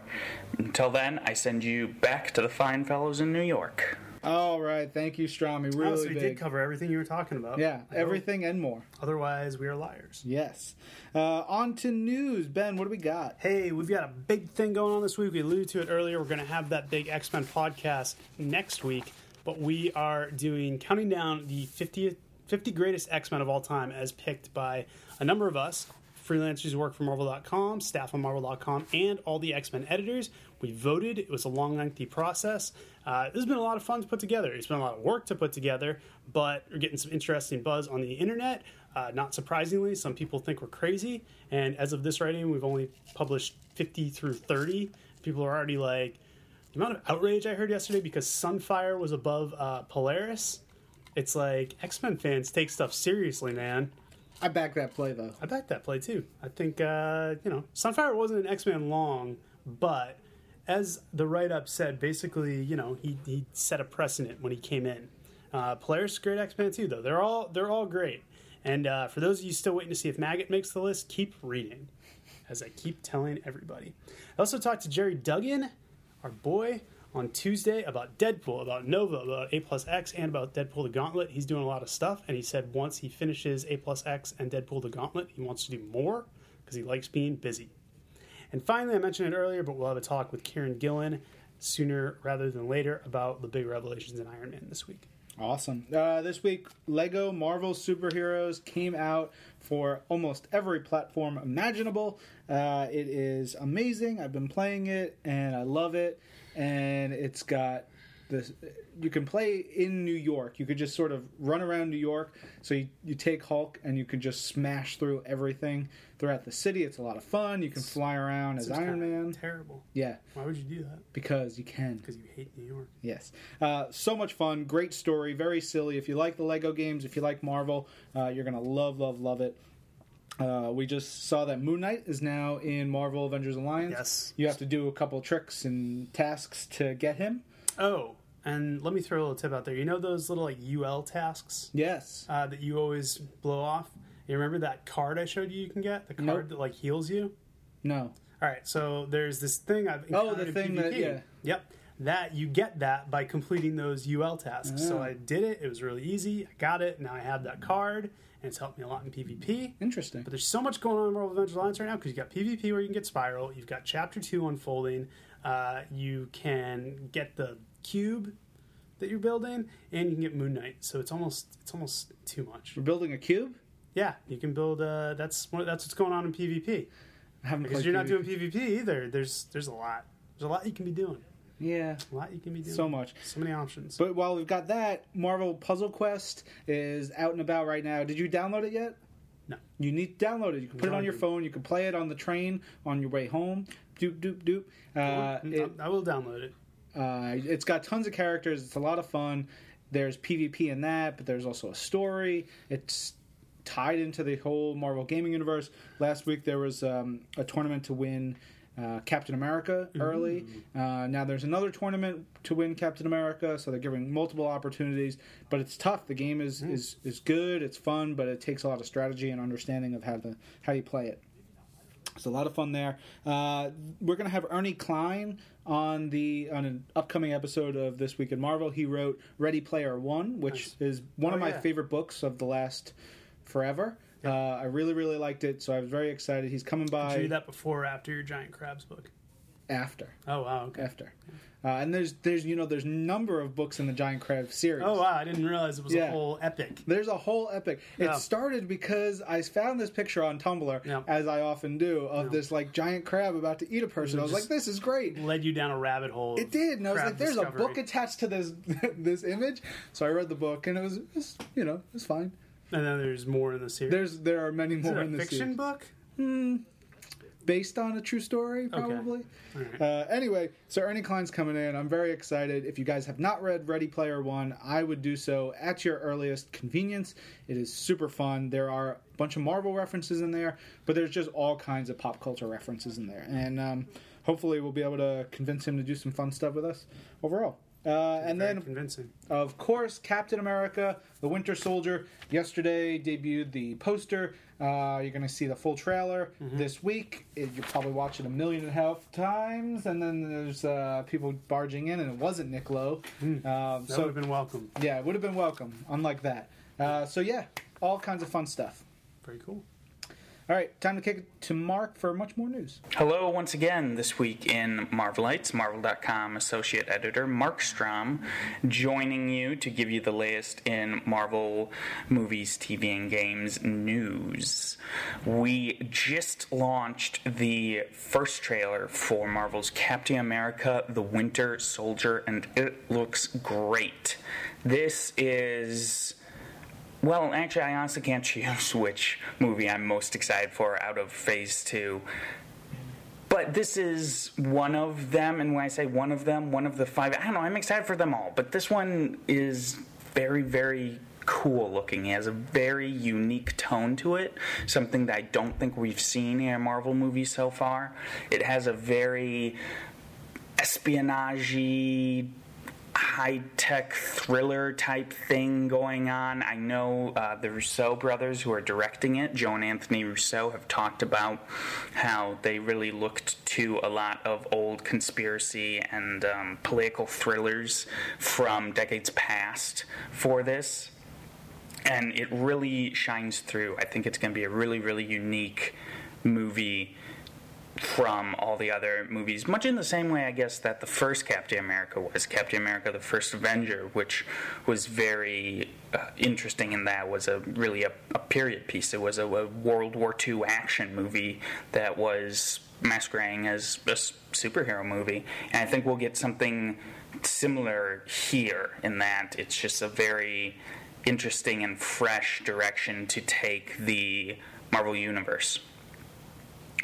Until then, I send you back to the fine fellows in New York. All right, thank you, Strami. Really oh, so we big. did cover everything you were talking about. yeah, I hope. everything and more. Otherwise, we are liars. Yes. Uh, on to news. Ben, what do we got? Hey, we've got a big thing going on this week. We alluded to it earlier. We're going to have that big X Men podcast next week, but we are doing counting down the 50th, 50 greatest X Men of all time as picked by a number of us freelancers who work for Marvel.com, staff on Marvel.com, and all the X Men editors. We voted. It was a long, lengthy process. Uh, this has been a lot of fun to put together. It's been a lot of work to put together, but we're getting some interesting buzz on the internet. Uh, not surprisingly, some people think we're crazy. And as of this writing, we've only published 50 through 30. People are already like, the amount of outrage I heard yesterday because Sunfire was above uh, Polaris. It's like X Men fans take stuff seriously, man. I back that play though. I back that play too. I think uh, you know Sunfire wasn't an X Man long, but as the write up said, basically you know he he set a precedent when he came in. Uh, Polaris is great X Men too, though. They're all they're all great. And uh, for those of you still waiting to see if Maggot makes the list, keep reading, as I keep telling everybody. I also talked to Gerry Duggan, our boy, on Tuesday about Deadpool, about Nova, about A plus X, and about Deadpool the Gauntlet. He's doing a lot of stuff, and he said once he finishes A plus X and Deadpool the Gauntlet, he wants to do more because he likes being busy. And finally, I mentioned it earlier, but we'll have a talk with Kieron Gillen sooner rather than later about the big revelations in Iron Man this week. Awesome. Uh, this week, Lego Marvel Superheroes came out for almost every platform imaginable. Uh, it is amazing. I've been playing it and I love it. And it's got this. You can play in New York. You could just sort of run around New York. So you, you take Hulk and you can just smash through everything throughout the city. It's a lot of fun. You can fly around as Iron Man. Terrible. Yeah, Why would you do that? because you can. Because you hate New York. Yes. Uh, so much fun. Great story. Very silly. If you like the Lego games, if you like Marvel, uh, you're going to love, love, love it. Uh, we just saw that Moon Knight is now in Marvel Avengers Alliance. Yes. You have to do a couple tricks and tasks to get him. Oh, and let me throw a little tip out there. You know those little like UL tasks Yes. uh, that you always blow off? You remember that card I showed you you can get? The card Nope. that like heals you? No. All right, so there's this thing I've Oh, the thing that- yeah. Yep. That you get that by completing those UL tasks. So Ah. I did it. It was really easy. I got it. Now I have that card, and it's helped me a lot in PvP. Interesting. But there's so much going on in Marvel Avengers Alliance right now because you've got PvP where you can get Spiral, you've got Chapter 2 unfolding, uh, you can get the cube that you're building, and you can get Moon Knight. So it's almost it's almost too much. We're building a cube. Yeah, you can build. Uh, that's that's what's going on in PvP I haven't because you're not PvP. doing PvP either. There's there's a lot. There's a lot you can be doing. Yeah. A lot you can be doing. So much. So many options. But while we've got that, Marvel Puzzle Quest is out and about right now. Did you download it yet? No. You need to download it. You can put it on your phone. You can play it on the train on your way home. Doop doop doop. Uh, Mm, it, I will download it. uh, it's got tons of characters. It's a lot of fun. There's PvP in that, but there's also a story. It's tied into the whole Marvel gaming universe. Last week there was um, a tournament to win uh, Captain America early. Uh, now there's another tournament to win Captain America, so they're giving multiple opportunities. But it's tough. The game is, is, is good. It's fun, but it takes a lot of strategy and understanding of how to how you play it. It's a lot of fun there. Uh, we're going to have Ernie Cline on the on an upcoming episode of This Week in Marvel. He wrote Ready Player One, which is one Oh, of my yeah. favorite books of the last forever. Uh, I really, really liked it, so I was very excited. He's coming by. Did you do that before or after your Giant Crabs book? after. Oh wow. Okay. After, uh, and there's there's you know there's number of books in the Giant Crab series. Oh wow! I didn't realize it was Yeah. a whole epic. There's a whole epic. It started because I found this picture on Tumblr, Yeah. as I often do, of Yeah. this like giant crab about to eat a person. I was like, this is great. Led you down a rabbit hole. It did, and I was like, "There's discovery. a book attached to this this image." So I read the book, and it was, it was you know, it was fine. And then there's more in the series. There's there are many more in the fiction series. book? based on a true story, probably. Uh, anyway, so Ernie Cline's coming in. I'm very excited. If you guys have not read Ready Player One, I would do so at your earliest convenience. It is super fun. There are a bunch of Marvel references in there, but there's just all kinds of pop culture references in there, and um, hopefully we'll be able to convince him to do some fun stuff with us overall. Uh, and then convincing. of course, Captain America, the Winter Soldier, yesterday debuted the poster. Uh, you're going to see the full trailer Mm-hmm. this week. It, you're probably watch it a million and a half times, and then there's uh, people barging in, and it wasn't Nick Lowe. Um, Hmm. That so, would have been welcome. yeah, it would have been welcome, unlike that. Uh, so, yeah, all kinds of fun stuff. Very cool. All right, time to kick it to Mark for much more news. Hello once again this week in Marvelites, Marvel.com associate editor Mark Strom, joining you to give you the latest in Marvel movies, TV, and games news. We just launched the first trailer for Marvel's Captain America The Winter Soldier, and it looks great. This is. Well, actually, I honestly can't choose which movie I'm most excited for out of Phase 2. But this is one of them, and when I say one of them, one of the five, I don't know, I'm excited for them all. But this one is very, very cool looking. It has a very unique tone to it, something that I don't think we've seen in a Marvel movie so far. It has a very espionage high tech thriller type thing going on. I know uh, the Russo brothers who are directing it, Joe and Anthony Russo, have talked about how they really looked to a lot of old conspiracy and um, political thrillers from decades past for this. And it really shines through. I think it's going to be a really, really unique movie from all the other movies, much in the same way, I guess, that the first Captain America was. Captain America, the first Avenger, which was very uh, interesting in that was a really a, a period piece. It was a, a World War II action movie that was masquerading as a superhero movie. And I think we'll get something similar here in that it's just a very interesting and fresh direction to take the Marvel Universe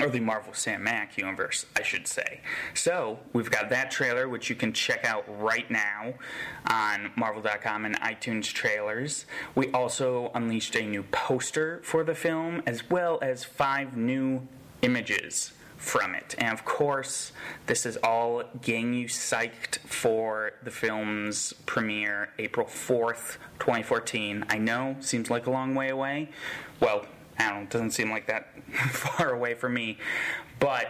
or the Marvel Sam Cinematic Universe, I should say. So, we've got that trailer, which you can check out right now on Marvel.com and iTunes trailers. We also unleashed a new poster for the film, as well as five new images from it. And of course, this is all getting you psyched for the film's premiere April 4th, 2014. I know, seems like a long way away. Well, I don't know, it doesn't seem like that far away for me, but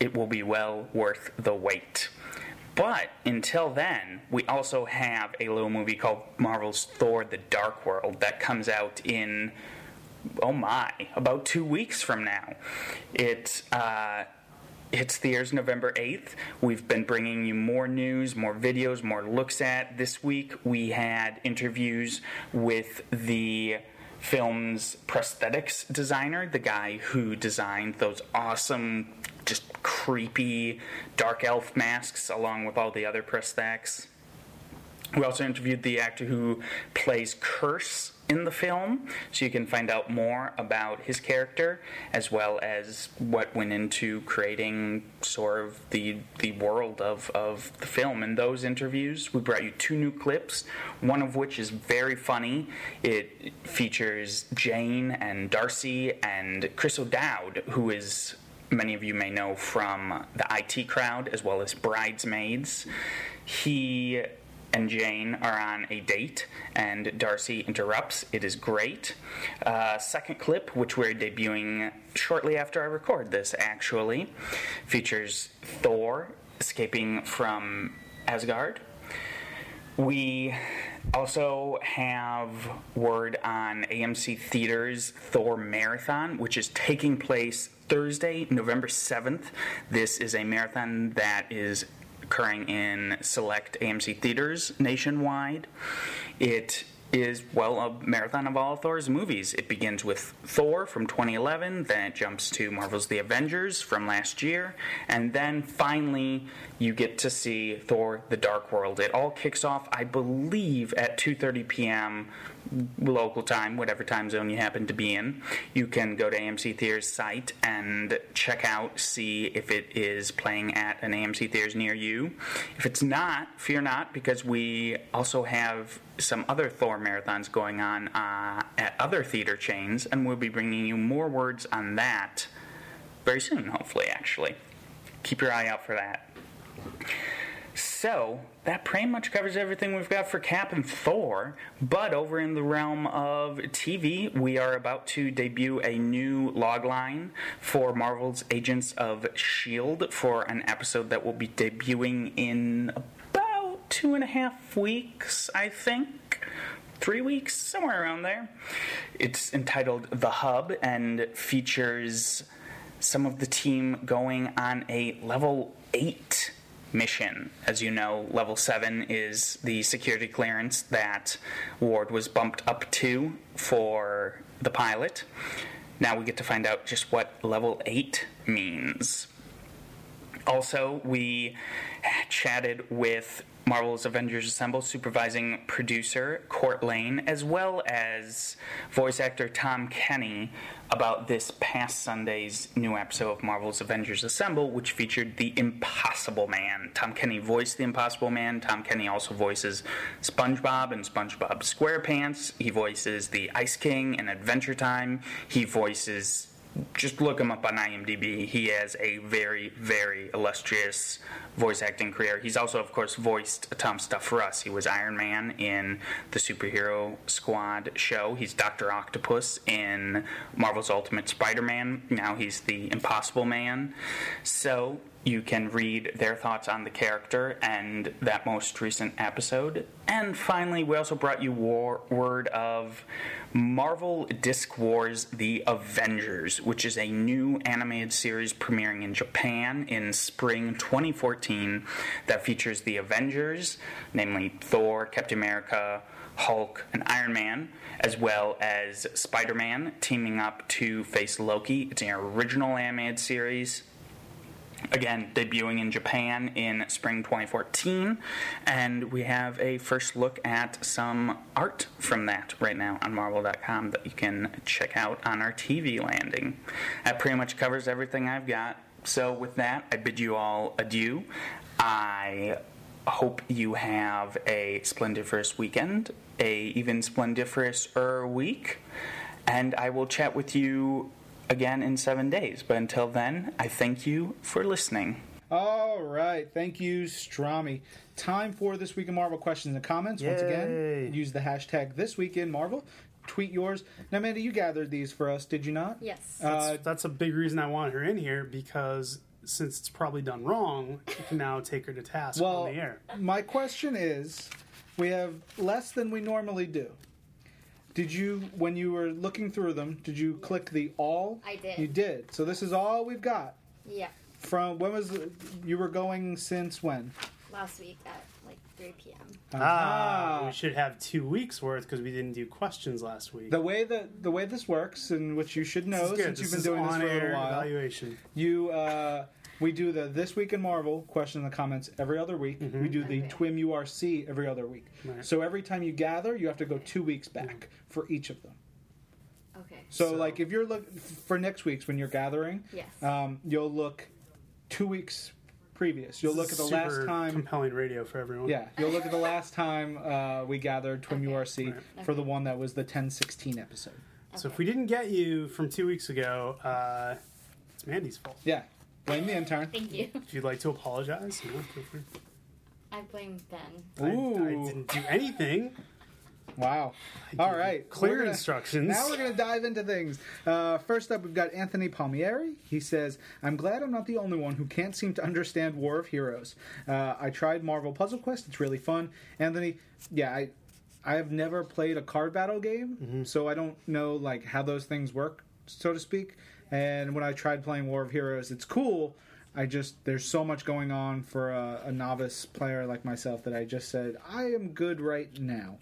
it will be well worth the wait. But until then, we also have a little movie called Marvel's Thor the Dark World that comes out in, oh my, about two weeks from now. It, uh, hits theaters November 8th. We've been bringing you more news, more videos, more looks at. This week we had interviews with the film's prosthetics designer, the guy who designed those awesome, just creepy dark elf masks along with all the other prosthetics. We also interviewed the actor who plays Kurse in the film, so you can find out more about his character as well as what went into creating sort of the the world of, of the film. In those interviews, we brought you two new clips, one of which is very funny. It features Jane and Darcy and Chris O'Dowd, who is many of you may know from the IT crowd as well as Bridesmaids. He and Jane are on a date, and Darcy interrupts. It is great. Uh, second clip, which we're debuting shortly after I record this, actually, features Thor escaping from Asgard. We also have word on AMC Theaters Thor Marathon, which is taking place Thursday, November 7th. This is a marathon that is occurring in select AMC theaters nationwide. It is, well, a marathon of all Thor's movies. It begins with Thor from 2011, then it jumps to Marvel's The Avengers from last year, and then finally you get to see Thor The Dark World. It all kicks off, I believe, at 2:30 p.m. local time, whatever time zone you happen to be in. You can go to AMC Theaters site and check out, see if it is playing at an AMC Theaters near you. If it's not, fear not, because we also have some other Thor marathons going on uh, at other theater chains, and we'll be bringing you more words on that very soon, hopefully, actually. Keep your eye out for that. So, that pretty much covers everything we've got for Cap and Thor. But over in the realm of TV, we are about to debut a new logline for Marvel's Agents of S.H.I.E.L.D. for an episode that will be debuting in about two and a half weeks, I think. Three weeks, somewhere around there. It's entitled The Hub and features some of the team going on a level 8 mission. As you know, level 7 is the security clearance that Ward was bumped up to for the pilot. Now we get to find out just what level 8 means. Also, we chatted with Marvel's Avengers Assemble supervising producer Cort Lane, as well as voice actor Tom Kenny, about this past Sunday's new episode of Marvel's Avengers Assemble, which featured the Impossible Man. Tom Kenny voiced the Impossible Man. Tom Kenny also voices SpongeBob and SpongeBob SquarePants. He voices the Ice King in Adventure Time. He voices just look him up on IMDb. He has a very, very illustrious voice acting career. He's also, of course, voiced a Tom Stuff for us. He was Iron Man in the Superhero Squad show. He's Doctor Octopus in Marvel's Ultimate Spider-Man. Now he's the Impossible Man. So you can read their thoughts on the character and that most recent episode. And finally, we also brought you war- word of Marvel Disc Wars The Avengers, which is a new animated series premiering in Japan in spring 2014 that features the Avengers, namely Thor, Captain America, Hulk, and Iron Man, as well as Spider Man teaming up to face Loki. It's an original animated series again debuting in Japan in spring 2014 and we have a first look at some art from that right now on marvel.com that you can check out on our TV landing. That pretty much covers everything I've got. So with that I bid you all adieu. I hope you have a splendiferous weekend a even splendiferous er week. And I will chat with you again in seven days. But until then, I thank you for listening. All right. Thank you, Strami. Time for This Week in Marvel questions and comments. Once again, use the hashtag This Week in Marvel. Tweet yours. Now, Amanda, you gathered these for us, did you not? Yes. Uh, That's a big reason I want her in here because since it's probably done wrong, you can now take her to task well, on the air. my question is we have less than we normally do. Did you, when you were looking through them, did you click the all? I did. You did. So this is all we've got. yeah. From when was it- you were going since when? Last week at like 3 p.m. Ah, we should have two weeks worth because we didn't do questions last week. The way that the way this works, and which you should This know is good. since you've This been is doing this for a on-air little while, evaluation. you uh, we do the this week in Marvel question in the comments every other week. We do the Okay. Twim URC every other week. Right. So every time you gather, you have to go two weeks back for each of them. Okay. So, So- like if you're look for next week's when you're gathering, Yes. um, you'll look two weeks previous. You'll look at the Super last time. compelling radio for everyone. Yeah, you'll look at the last time uh, we gathered Twim Okay. URC Right. for the one that was the 1016 episode. So if we didn't get you from two weeks ago, uh, it's Mandy's fault. Yeah, blame the intern. Thank you. If you'd like to apologize, you know, feel free. I blame Ben. I- I, Ooh. didn't do anything. Wow. All right. Clear We're gonna- instructions. Now we're going to dive into things. Uh, first up, we've got Anthony Palmieri. He says, I'm glad I'm not the only one who can't seem to understand War of Heroes. Uh, I tried Marvel Puzzle Quest. It's really fun. Anthony, yeah, I. I have never played a card battle game, Mm-hmm. so I don't know like how those things work, so to speak. And when I tried playing War of Heroes, it's cool. I just there's so much going on for a, a novice player like myself that I just said I am good right now.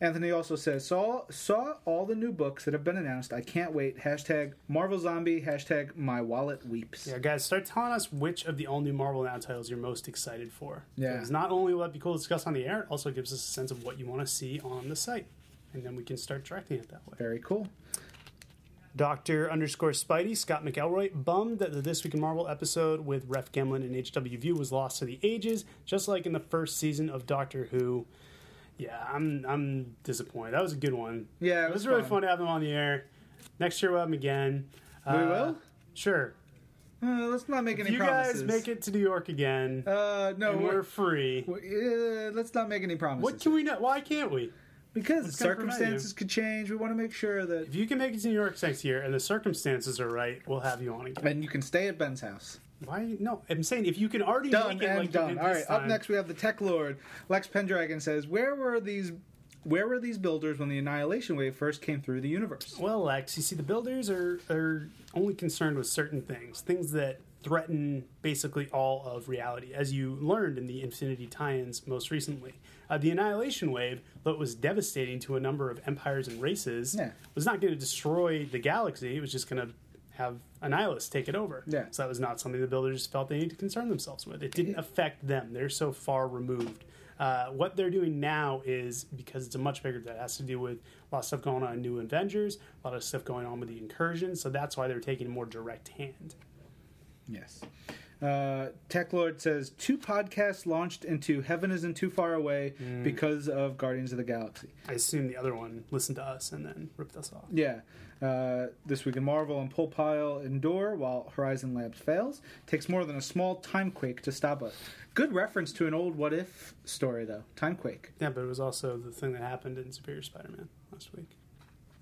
Anthony also says, saw saw all the new books that have been announced. I can't wait. Hashtag Marvel Zombie. Hashtag My Wallet Weeps. Yeah, guys, start telling us which of the all new Marvel Now titles you're most excited for. Yeah. Because not only will that be cool to discuss on the air, it also gives us a sense of what you want to see on the site. And then we can start directing it that way. Very cool. Doctor underscore Spidey, Scott McElroy, bummed that the This Week in Marvel episode with Ref Gemlin and HW View was lost to the ages, just like in the first season of Doctor Who. Yeah, I'm I'm disappointed. That was a good one. Yeah, it it was was really fun. fun to have them on the air. Next year we'll have them again. We Uh, will? Sure. Uh, let's not make If any you promises. You guys make it to New York again, Uh, no, we're, we're free. we- uh, let's not make any promises. What can we know? Why can't we? Because what's gonna circumstances could change. We want to make sure that, If you can make it to New York next year and the circumstances are right, we'll have you on again. and you can stay at Ben's house. Why? No, I'm saying if you can already Done make it and like you done. did All right. this Up next, we have the Tech Lord. Lex Pendragon says, "Where were these? Where were these builders when the Annihilation Wave first came through the universe?" Well, Lex, you see, the builders are, are only concerned with certain things, things that threaten basically all of reality, as you learned in the Infinity tie-ins most recently. Uh, the Annihilation Wave, though it was devastating to a number of empires and races, Yeah. was not going to destroy the galaxy. It was just going to have Annihilus take it over. Yeah. So that was not something the builders felt they needed to concern themselves with. It didn't affect them. They're so far removed. Uh, what they're doing now is because it's a much bigger that has to do with a lot of stuff going on in New Avengers, a lot of stuff going on with the incursion. So that's why they're taking a more direct hand. Yes. Uh, Tech Lord says two podcasts launched into Heaven Isn't Too Far Away Mm. because of Guardians of the Galaxy. I assume the other one listened to us and then ripped us off. Yeah. Uh, this week in Marvel and Pull Pile endure while Horizon Labs fails. Takes more than a small timequake to stop us. Good reference to an old What If story, though. Timequake. Yeah, but it was also the thing that happened in Superior Spider-Man last week.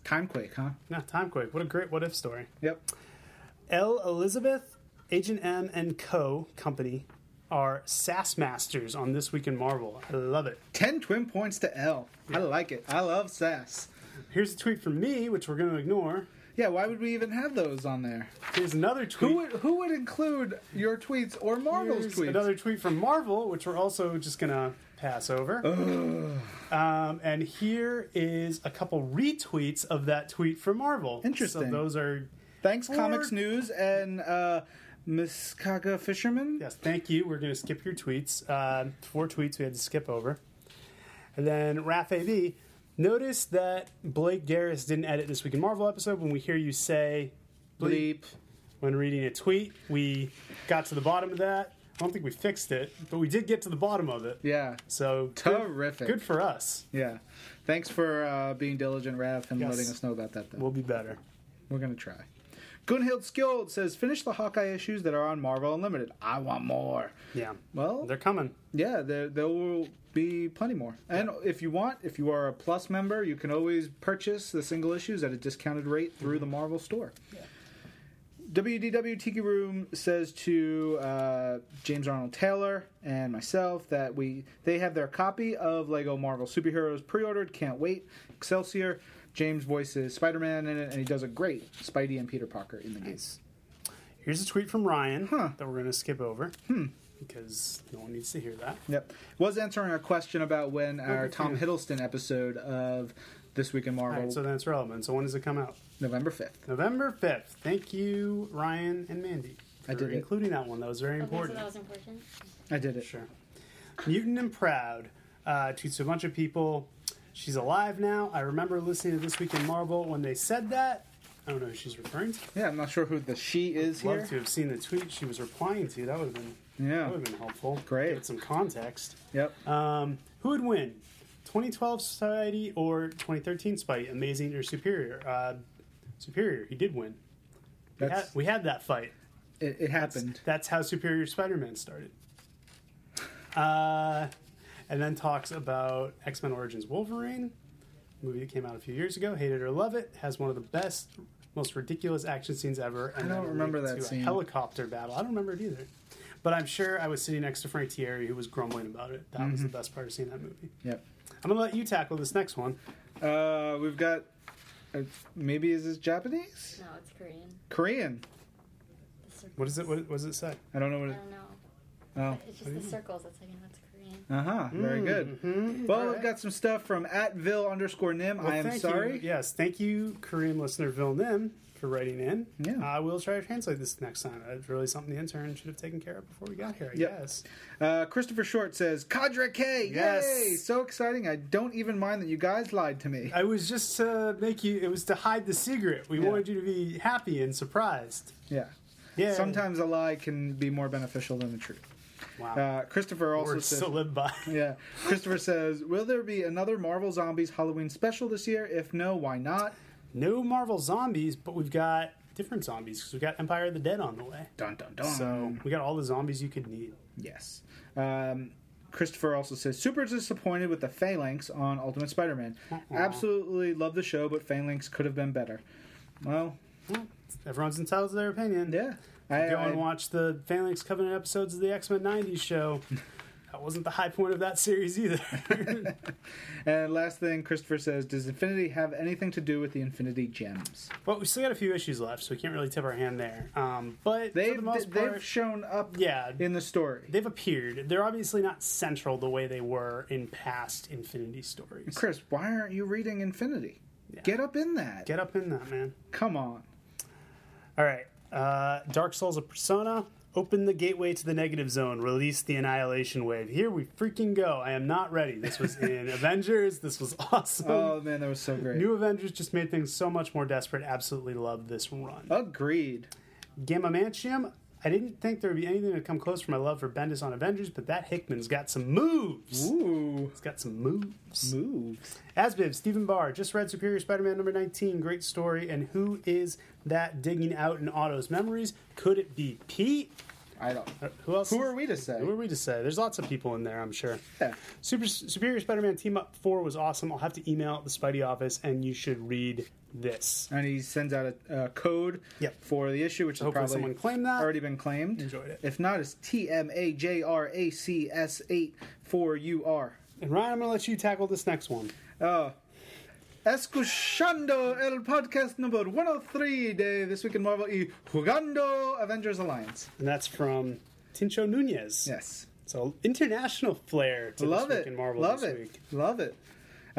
Timequake, huh? Yeah, Timequake. What a great what if story. Yep. L. Elizabeth Agent M and Co. Company are SAS masters on This Week in Marvel. I love it. 10 twin points to L. I like it. I love sass. Here's a tweet from me, which we're going to ignore. Yeah, why would we even have those on there? Here's another tweet. Who would, who would include your tweets or Marvel's Here's tweets? another tweet from Marvel, which we're also just going to pass over. Um, and here is a couple retweets of that tweet from Marvel. Interesting. So those are Thanks, Or- Comics News and uh, Miss Kaga Fisherman. Yes, thank you. We're going to skip your tweets. Uh, four tweets we had to skip over. And then Raph AB, notice that Blake Garris didn't edit this week in Marvel episode. When we hear you say bleep Bleep. when reading a tweet, we got to the bottom of that. I don't think we fixed it, but we did get to the bottom of it. Yeah. So good- Terrific. Good, for us. Yeah. Thanks for uh, being diligent, Raph, and Yes. letting us know about that, though. We'll be better. We're going to try. Gunhild Skjold says, finish the Hawkeye issues that are on Marvel Unlimited. I want more. Yeah. Well, They're coming. yeah, there, there will be plenty more. And if you want, if you are a Plus member, you can always purchase the single issues at a discounted rate through the Marvel store. WDW Tiki Room says to uh, James Arnold Taylor and myself that we they have their copy of Lego Marvel Superheroes pre-ordered. Can't wait. Excelsior. James voices Spider-Man in it, and he does a great Spidey and Peter Parker in the game. Here's a tweet from Ryan Huh. that we're going to skip over because no one needs to hear that. Yep. Was answering a question about when our Okay. Tom Hiddleston episode of This Week in Marvel, right, so that's relevant. So when does it come out? November 5th. November 5th. Thank you, Ryan and Mandy, for I did it. including that one. That was very Okay, so important. that was important. I did it. Sure. Mutant and Proud uh, tweets a bunch of people. She's alive now. I remember listening to This Week in Marvel when they said that. I don't know who she's referring to. Yeah, I'm not sure who the she is here. Love here. to have seen the tweet she was replying to. That would have been Yeah. that would have been helpful. Great. Give it some context. Yep. Um, who would win? 2012 Society or 2013 Spidey? Amazing or Superior? Uh, superior. He did win. We had, we had that fight. it, it happened. That's how Superior Spider-Man started. Uh, and then talks about X-Men Origins Wolverine, movie that came out a few years ago. Hate it or love it. Has one of the best, most ridiculous action scenes ever. And I don't remember link that scene. A helicopter battle. I don't remember it either. But I'm sure I was sitting next to Frank Tieri, who was grumbling about it. That Mm-hmm. was the best part of seeing that movie. Yep. I'm gonna let you tackle this next one. Uh, we've got. Uh, maybe is this Japanese? No, it's Korean. Korean. What is it? What, what does it say? I don't know what it. I don't know. Oh. It's just the circles. That's how you know it's Korean. Uh huh. Very good. Mhm. Well, Alright. we've got some stuff from at Vil underscore Nim. Well, I am sorry. You. Yes, thank you, Korean listener Vilnim, for writing in. Yeah. I will try to translate this next time. It's really something the intern should have taken care of before we got here, I Yep. guess. Uh, Christopher Short says, Cadre K! Yes. Yay! So exciting. I don't even mind that you guys lied to me. I was just to make you, it was to hide the secret. We Yeah. wanted you to be happy and surprised. Yeah. Yeah. Sometimes a lie can be more beneficial than the truth. Wow. Uh, Christopher also Words says, to live by. Yeah. Christopher says, Will there be another Marvel Zombies Halloween special this year? If no, why not? No Marvel zombies, but we've got different zombies because we've got Empire of the Dead on the way. Dun dun dun. So we got all the zombies you could need. Yes. Um, Christopher also says, super disappointed with the Phalanx on Ultimate Spider Man. Absolutely love the show, but Phalanx could have been better. Well, Well, everyone's entitled to their opinion. yeah. I, Go I- and watch the Phalanx Covenant episodes of the X Men 90s show. that wasn't the high point of that series either. and last thing, Christopher says, Does Infinity have anything to do with the Infinity Gems? well, we still got a few issues left, so we can't really tip our hand there. Um, but They've, the part, they've shown up yeah, in the story. they've appeared. They're obviously not central the way they were in past Infinity stories. Chris, why aren't you reading Infinity? Yeah. Get up in that. Get up in that, man. Come on. All right. Uh, Dark Souls of Persona. Open the gateway to the negative zone. Release the annihilation wave. Here we freaking go. I am not ready. This was in Avengers. This was awesome. Oh, man, that was so great. New Avengers just made things so much more desperate. Absolutely love this run. Agreed. Gamma Mantium. I didn't think there would be anything to come close for my love for Bendis on Avengers, but that Hickman's got some moves. Ooh. He's got some moves. Moves. Asbiv, Stephen Barr, just read Superior Spider Man number 19. Great story. And who is that digging out in Otto's memories? Could it be Pete? I don't. Uh, Who else? Who are we to say? Who are we to say? There's lots of people in there, I'm sure. Yeah. Super Superior Spider-Man Team Up Four was awesome. I'll have to email the Spidey office, and you should read this. And he sends out a, a code Yep. for the issue, which has Hopefully probably someone claimed that. already been claimed. Enjoyed it. If not, it's T M A J R A C S 8 4 U R. And Ryan, I'm going to let you tackle this next one. Oh. Escuchando el podcast number 103 de This Week in Marvel y Jugando Avengers Alliance. And that's from Tincho Nunez. Yes. So international flair to Love this it. week in Marvel Love this it. week. Love it.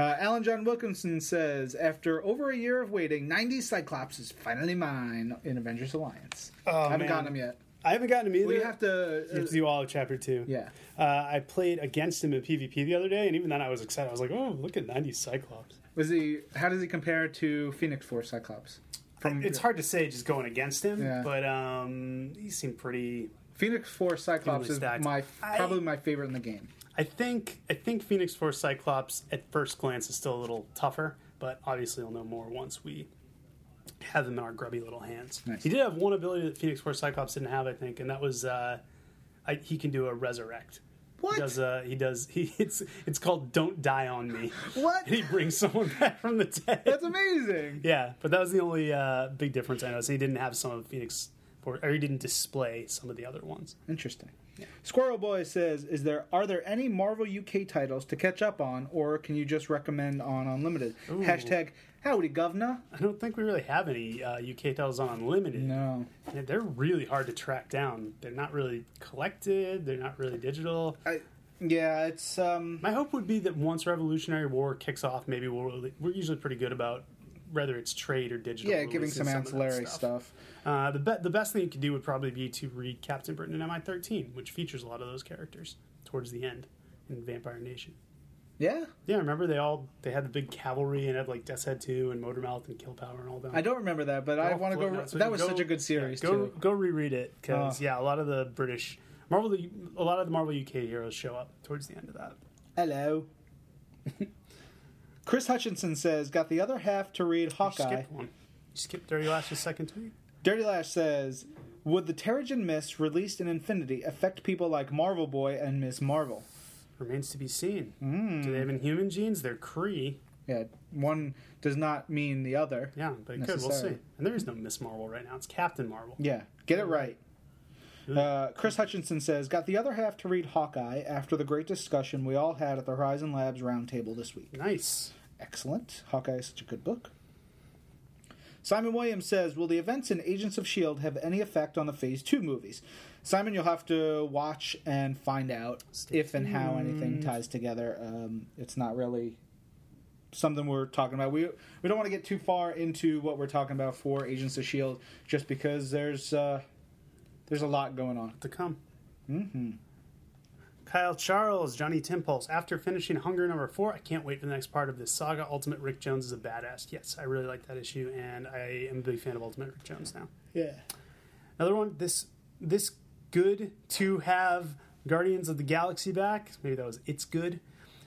Uh, Alan John Wilkinson says, after over a year of waiting, 90 Cyclops is finally mine in Avengers Alliance. Oh, I haven't man. gotten him yet. I haven't gotten him either. Well, you have to. You have uh, to do all of chapter two. yeah. Uh, I played against him in PvP the other day, and even then I was excited. I was like, "Oh, look at 90 Cyclops." Was he? How does he compare to Phoenix Force Cyclops? From It's hard to say just going against him, Yeah. but um, he seemed pretty. Phoenix Force Cyclops is stacked. my I- probably my favorite in the game. I think I think Phoenix Force Cyclops at first glance is still a little tougher, but obviously we'll know more once we have them in our grubby little hands. Nice. He did have one ability that Phoenix Force Cyclops didn't have, I think, and that was uh, I, he can do a resurrect. What? He does uh, he does he it's it's called Don't Die on Me. What? And he brings someone back from the dead. That's amazing. Yeah, but that was the only uh, big difference I noticed. He didn't have some of Phoenix, Force, or he didn't display some of the other ones. Interesting. Squirrel Boy says, "Is there are there any Marvel UK titles to catch up on, or can you just recommend on Unlimited?" Hashtag Howdy Governor. I don't think we really have any uh, UK titles on Unlimited. No, And they're really hard to track down. They're not really collected. They're not really digital. I, yeah, it's um, My hope would be that once Revolutionary War kicks off, maybe we'll, we're usually pretty good about whether it's trade or digital. yeah, giving some ancillary stuff. Uh, the be- the best thing you could do would probably be to read Captain Britain and MI13, which features a lot of those characters towards the end in Vampire Nation. Yeah, Yeah, remember they all they had the big cavalry and had like Death's Head two and Motormouth and Kill Power and all that. I don't remember that, but I want to go. footnotes. So That was go- such a good series yeah, go, too. Go reread it because Oh. yeah, a lot of the British Marvel, a lot of the Marvel UK heroes show up towards the end of that. Hello. Chris Hutchinson says, "Got the other half to read You Hawkeye." skipped one. You skipped Dirty Lash's second tweet. Dirty Lash says, "Would the Terrigen Mist released in Infinity affect people like Marvel Boy and Miss Marvel?" Remains to be seen. Hmm. Do they have inhuman genes? They're Kree. Yeah, one does not mean the other. Yeah, but it could. We'll see. And there is no Miss Marvel right now. It's Captain Marvel. Yeah, get it right. Uh, Chris Hutchinson says, "Got the other half to read Hawkeye after the great discussion we all had at the Horizon Labs roundtable this week." Nice. Excellent. Hawkeye is such a good book. Simon Williams says, "Will the events in Agents of Shield have any effect on the Phase Two movies?" Simon, you'll have to watch and find out Stay if and how anything ties together. Um, it's not really something we're talking about. We we don't want to get too far into what we're talking about for Agents of Shield, just because there's uh, there's a lot going on. To come. hmm Kyle Charles, Johnny Timpulse. After finishing Hunger number four, I can't wait for the next part of this saga. Ultimate Rick Jones is a badass. Yes, I really like that issue, and I am a big fan of Ultimate Rick Jones now. Yeah. Another one. This this good to have Guardians of the Galaxy back. Maybe that was it's good.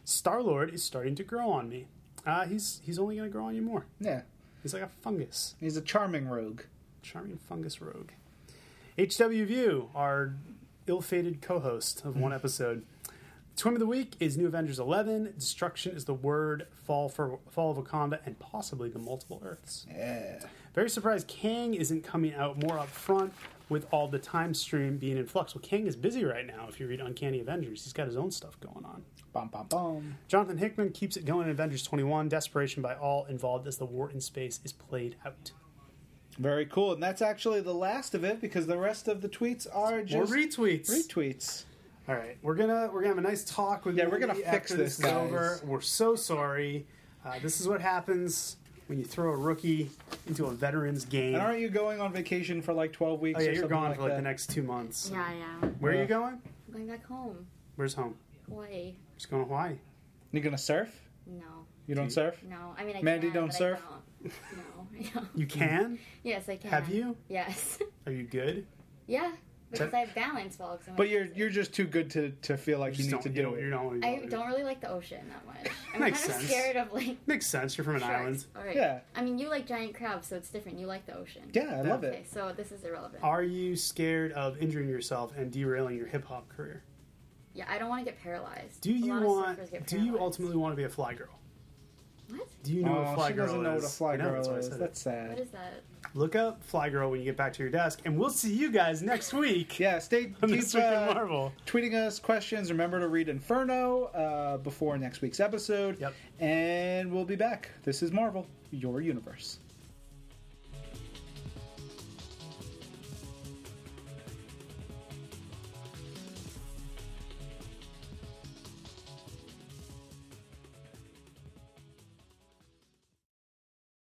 Star Lord is starting to grow on me. Uh, he's he's only going to grow on you more. Yeah. He's like a fungus, He's a charming rogue. charming fungus rogue. HW View, our ill-fated co-host of one mm. episode. Twin of the week is New Avengers 11. Destruction is the word. Fall for Fall of Wakanda, and possibly the multiple Earths. Yeah. Very surprised Kang isn't coming out more up front with all the time stream being in flux. Well, Kang is busy right now. If you read Uncanny Avengers, he's got his own stuff going on. Bum bum bum. Jonathan Hickman keeps it going in Avengers 21. Desperation by all involved as the war in space is played out. Very cool. And that's actually the last of it because the rest of the tweets are just More retweets. retweets. All right, we're gonna we're gonna have a nice talk with Yeah, we're gonna fix after this, guys. over. We're so sorry. Uh, this is what happens when you throw a rookie into a veteran's game. And aren't you going on vacation for like 12 weeks oh yeah, or you're gone like for like that? the next two months. Yeah, yeah. Where are you going? I'm going back home. Where's home? Hawaii. Just going to Hawaii. You gonna surf? No. You don't surf? No. I mean, I Mandy can, don't but I surf? don't. No. I. You can? Yes, I can. Have you? Yes. Are you good? yeah. because I have balance well. 'cause I'm But a you're physicist. you're just too good to, to feel like you Just need to don't- do you don't- it. You're not only I don't really like the ocean that much. I'm Makes kind of sense. scared of like Makes sense. You're from an sharks. island. All right. Yeah. I mean, you like giant crabs, so it's different. You like the ocean. Yeah, I love it. Okay, it. so this is irrelevant. Are you scared of injuring yourself and derailing your hip hop career? Yeah, I don't want to get paralyzed. Do A you lot want? surfers get Do you ultimately want to be a fly girl? What? Do you know what a Oh, fly she girl doesn't know is? what a fly I know, girl that's is. That's sad. What is that? Look up Fly Girl when you get back to your desk, and we'll see you guys next week. Yeah, stay on keep, this week in uh, Marvel. tweeting us questions. Remember to read Inferno uh, before next week's episode. Yep. And we'll be back. This is Marvel, your universe.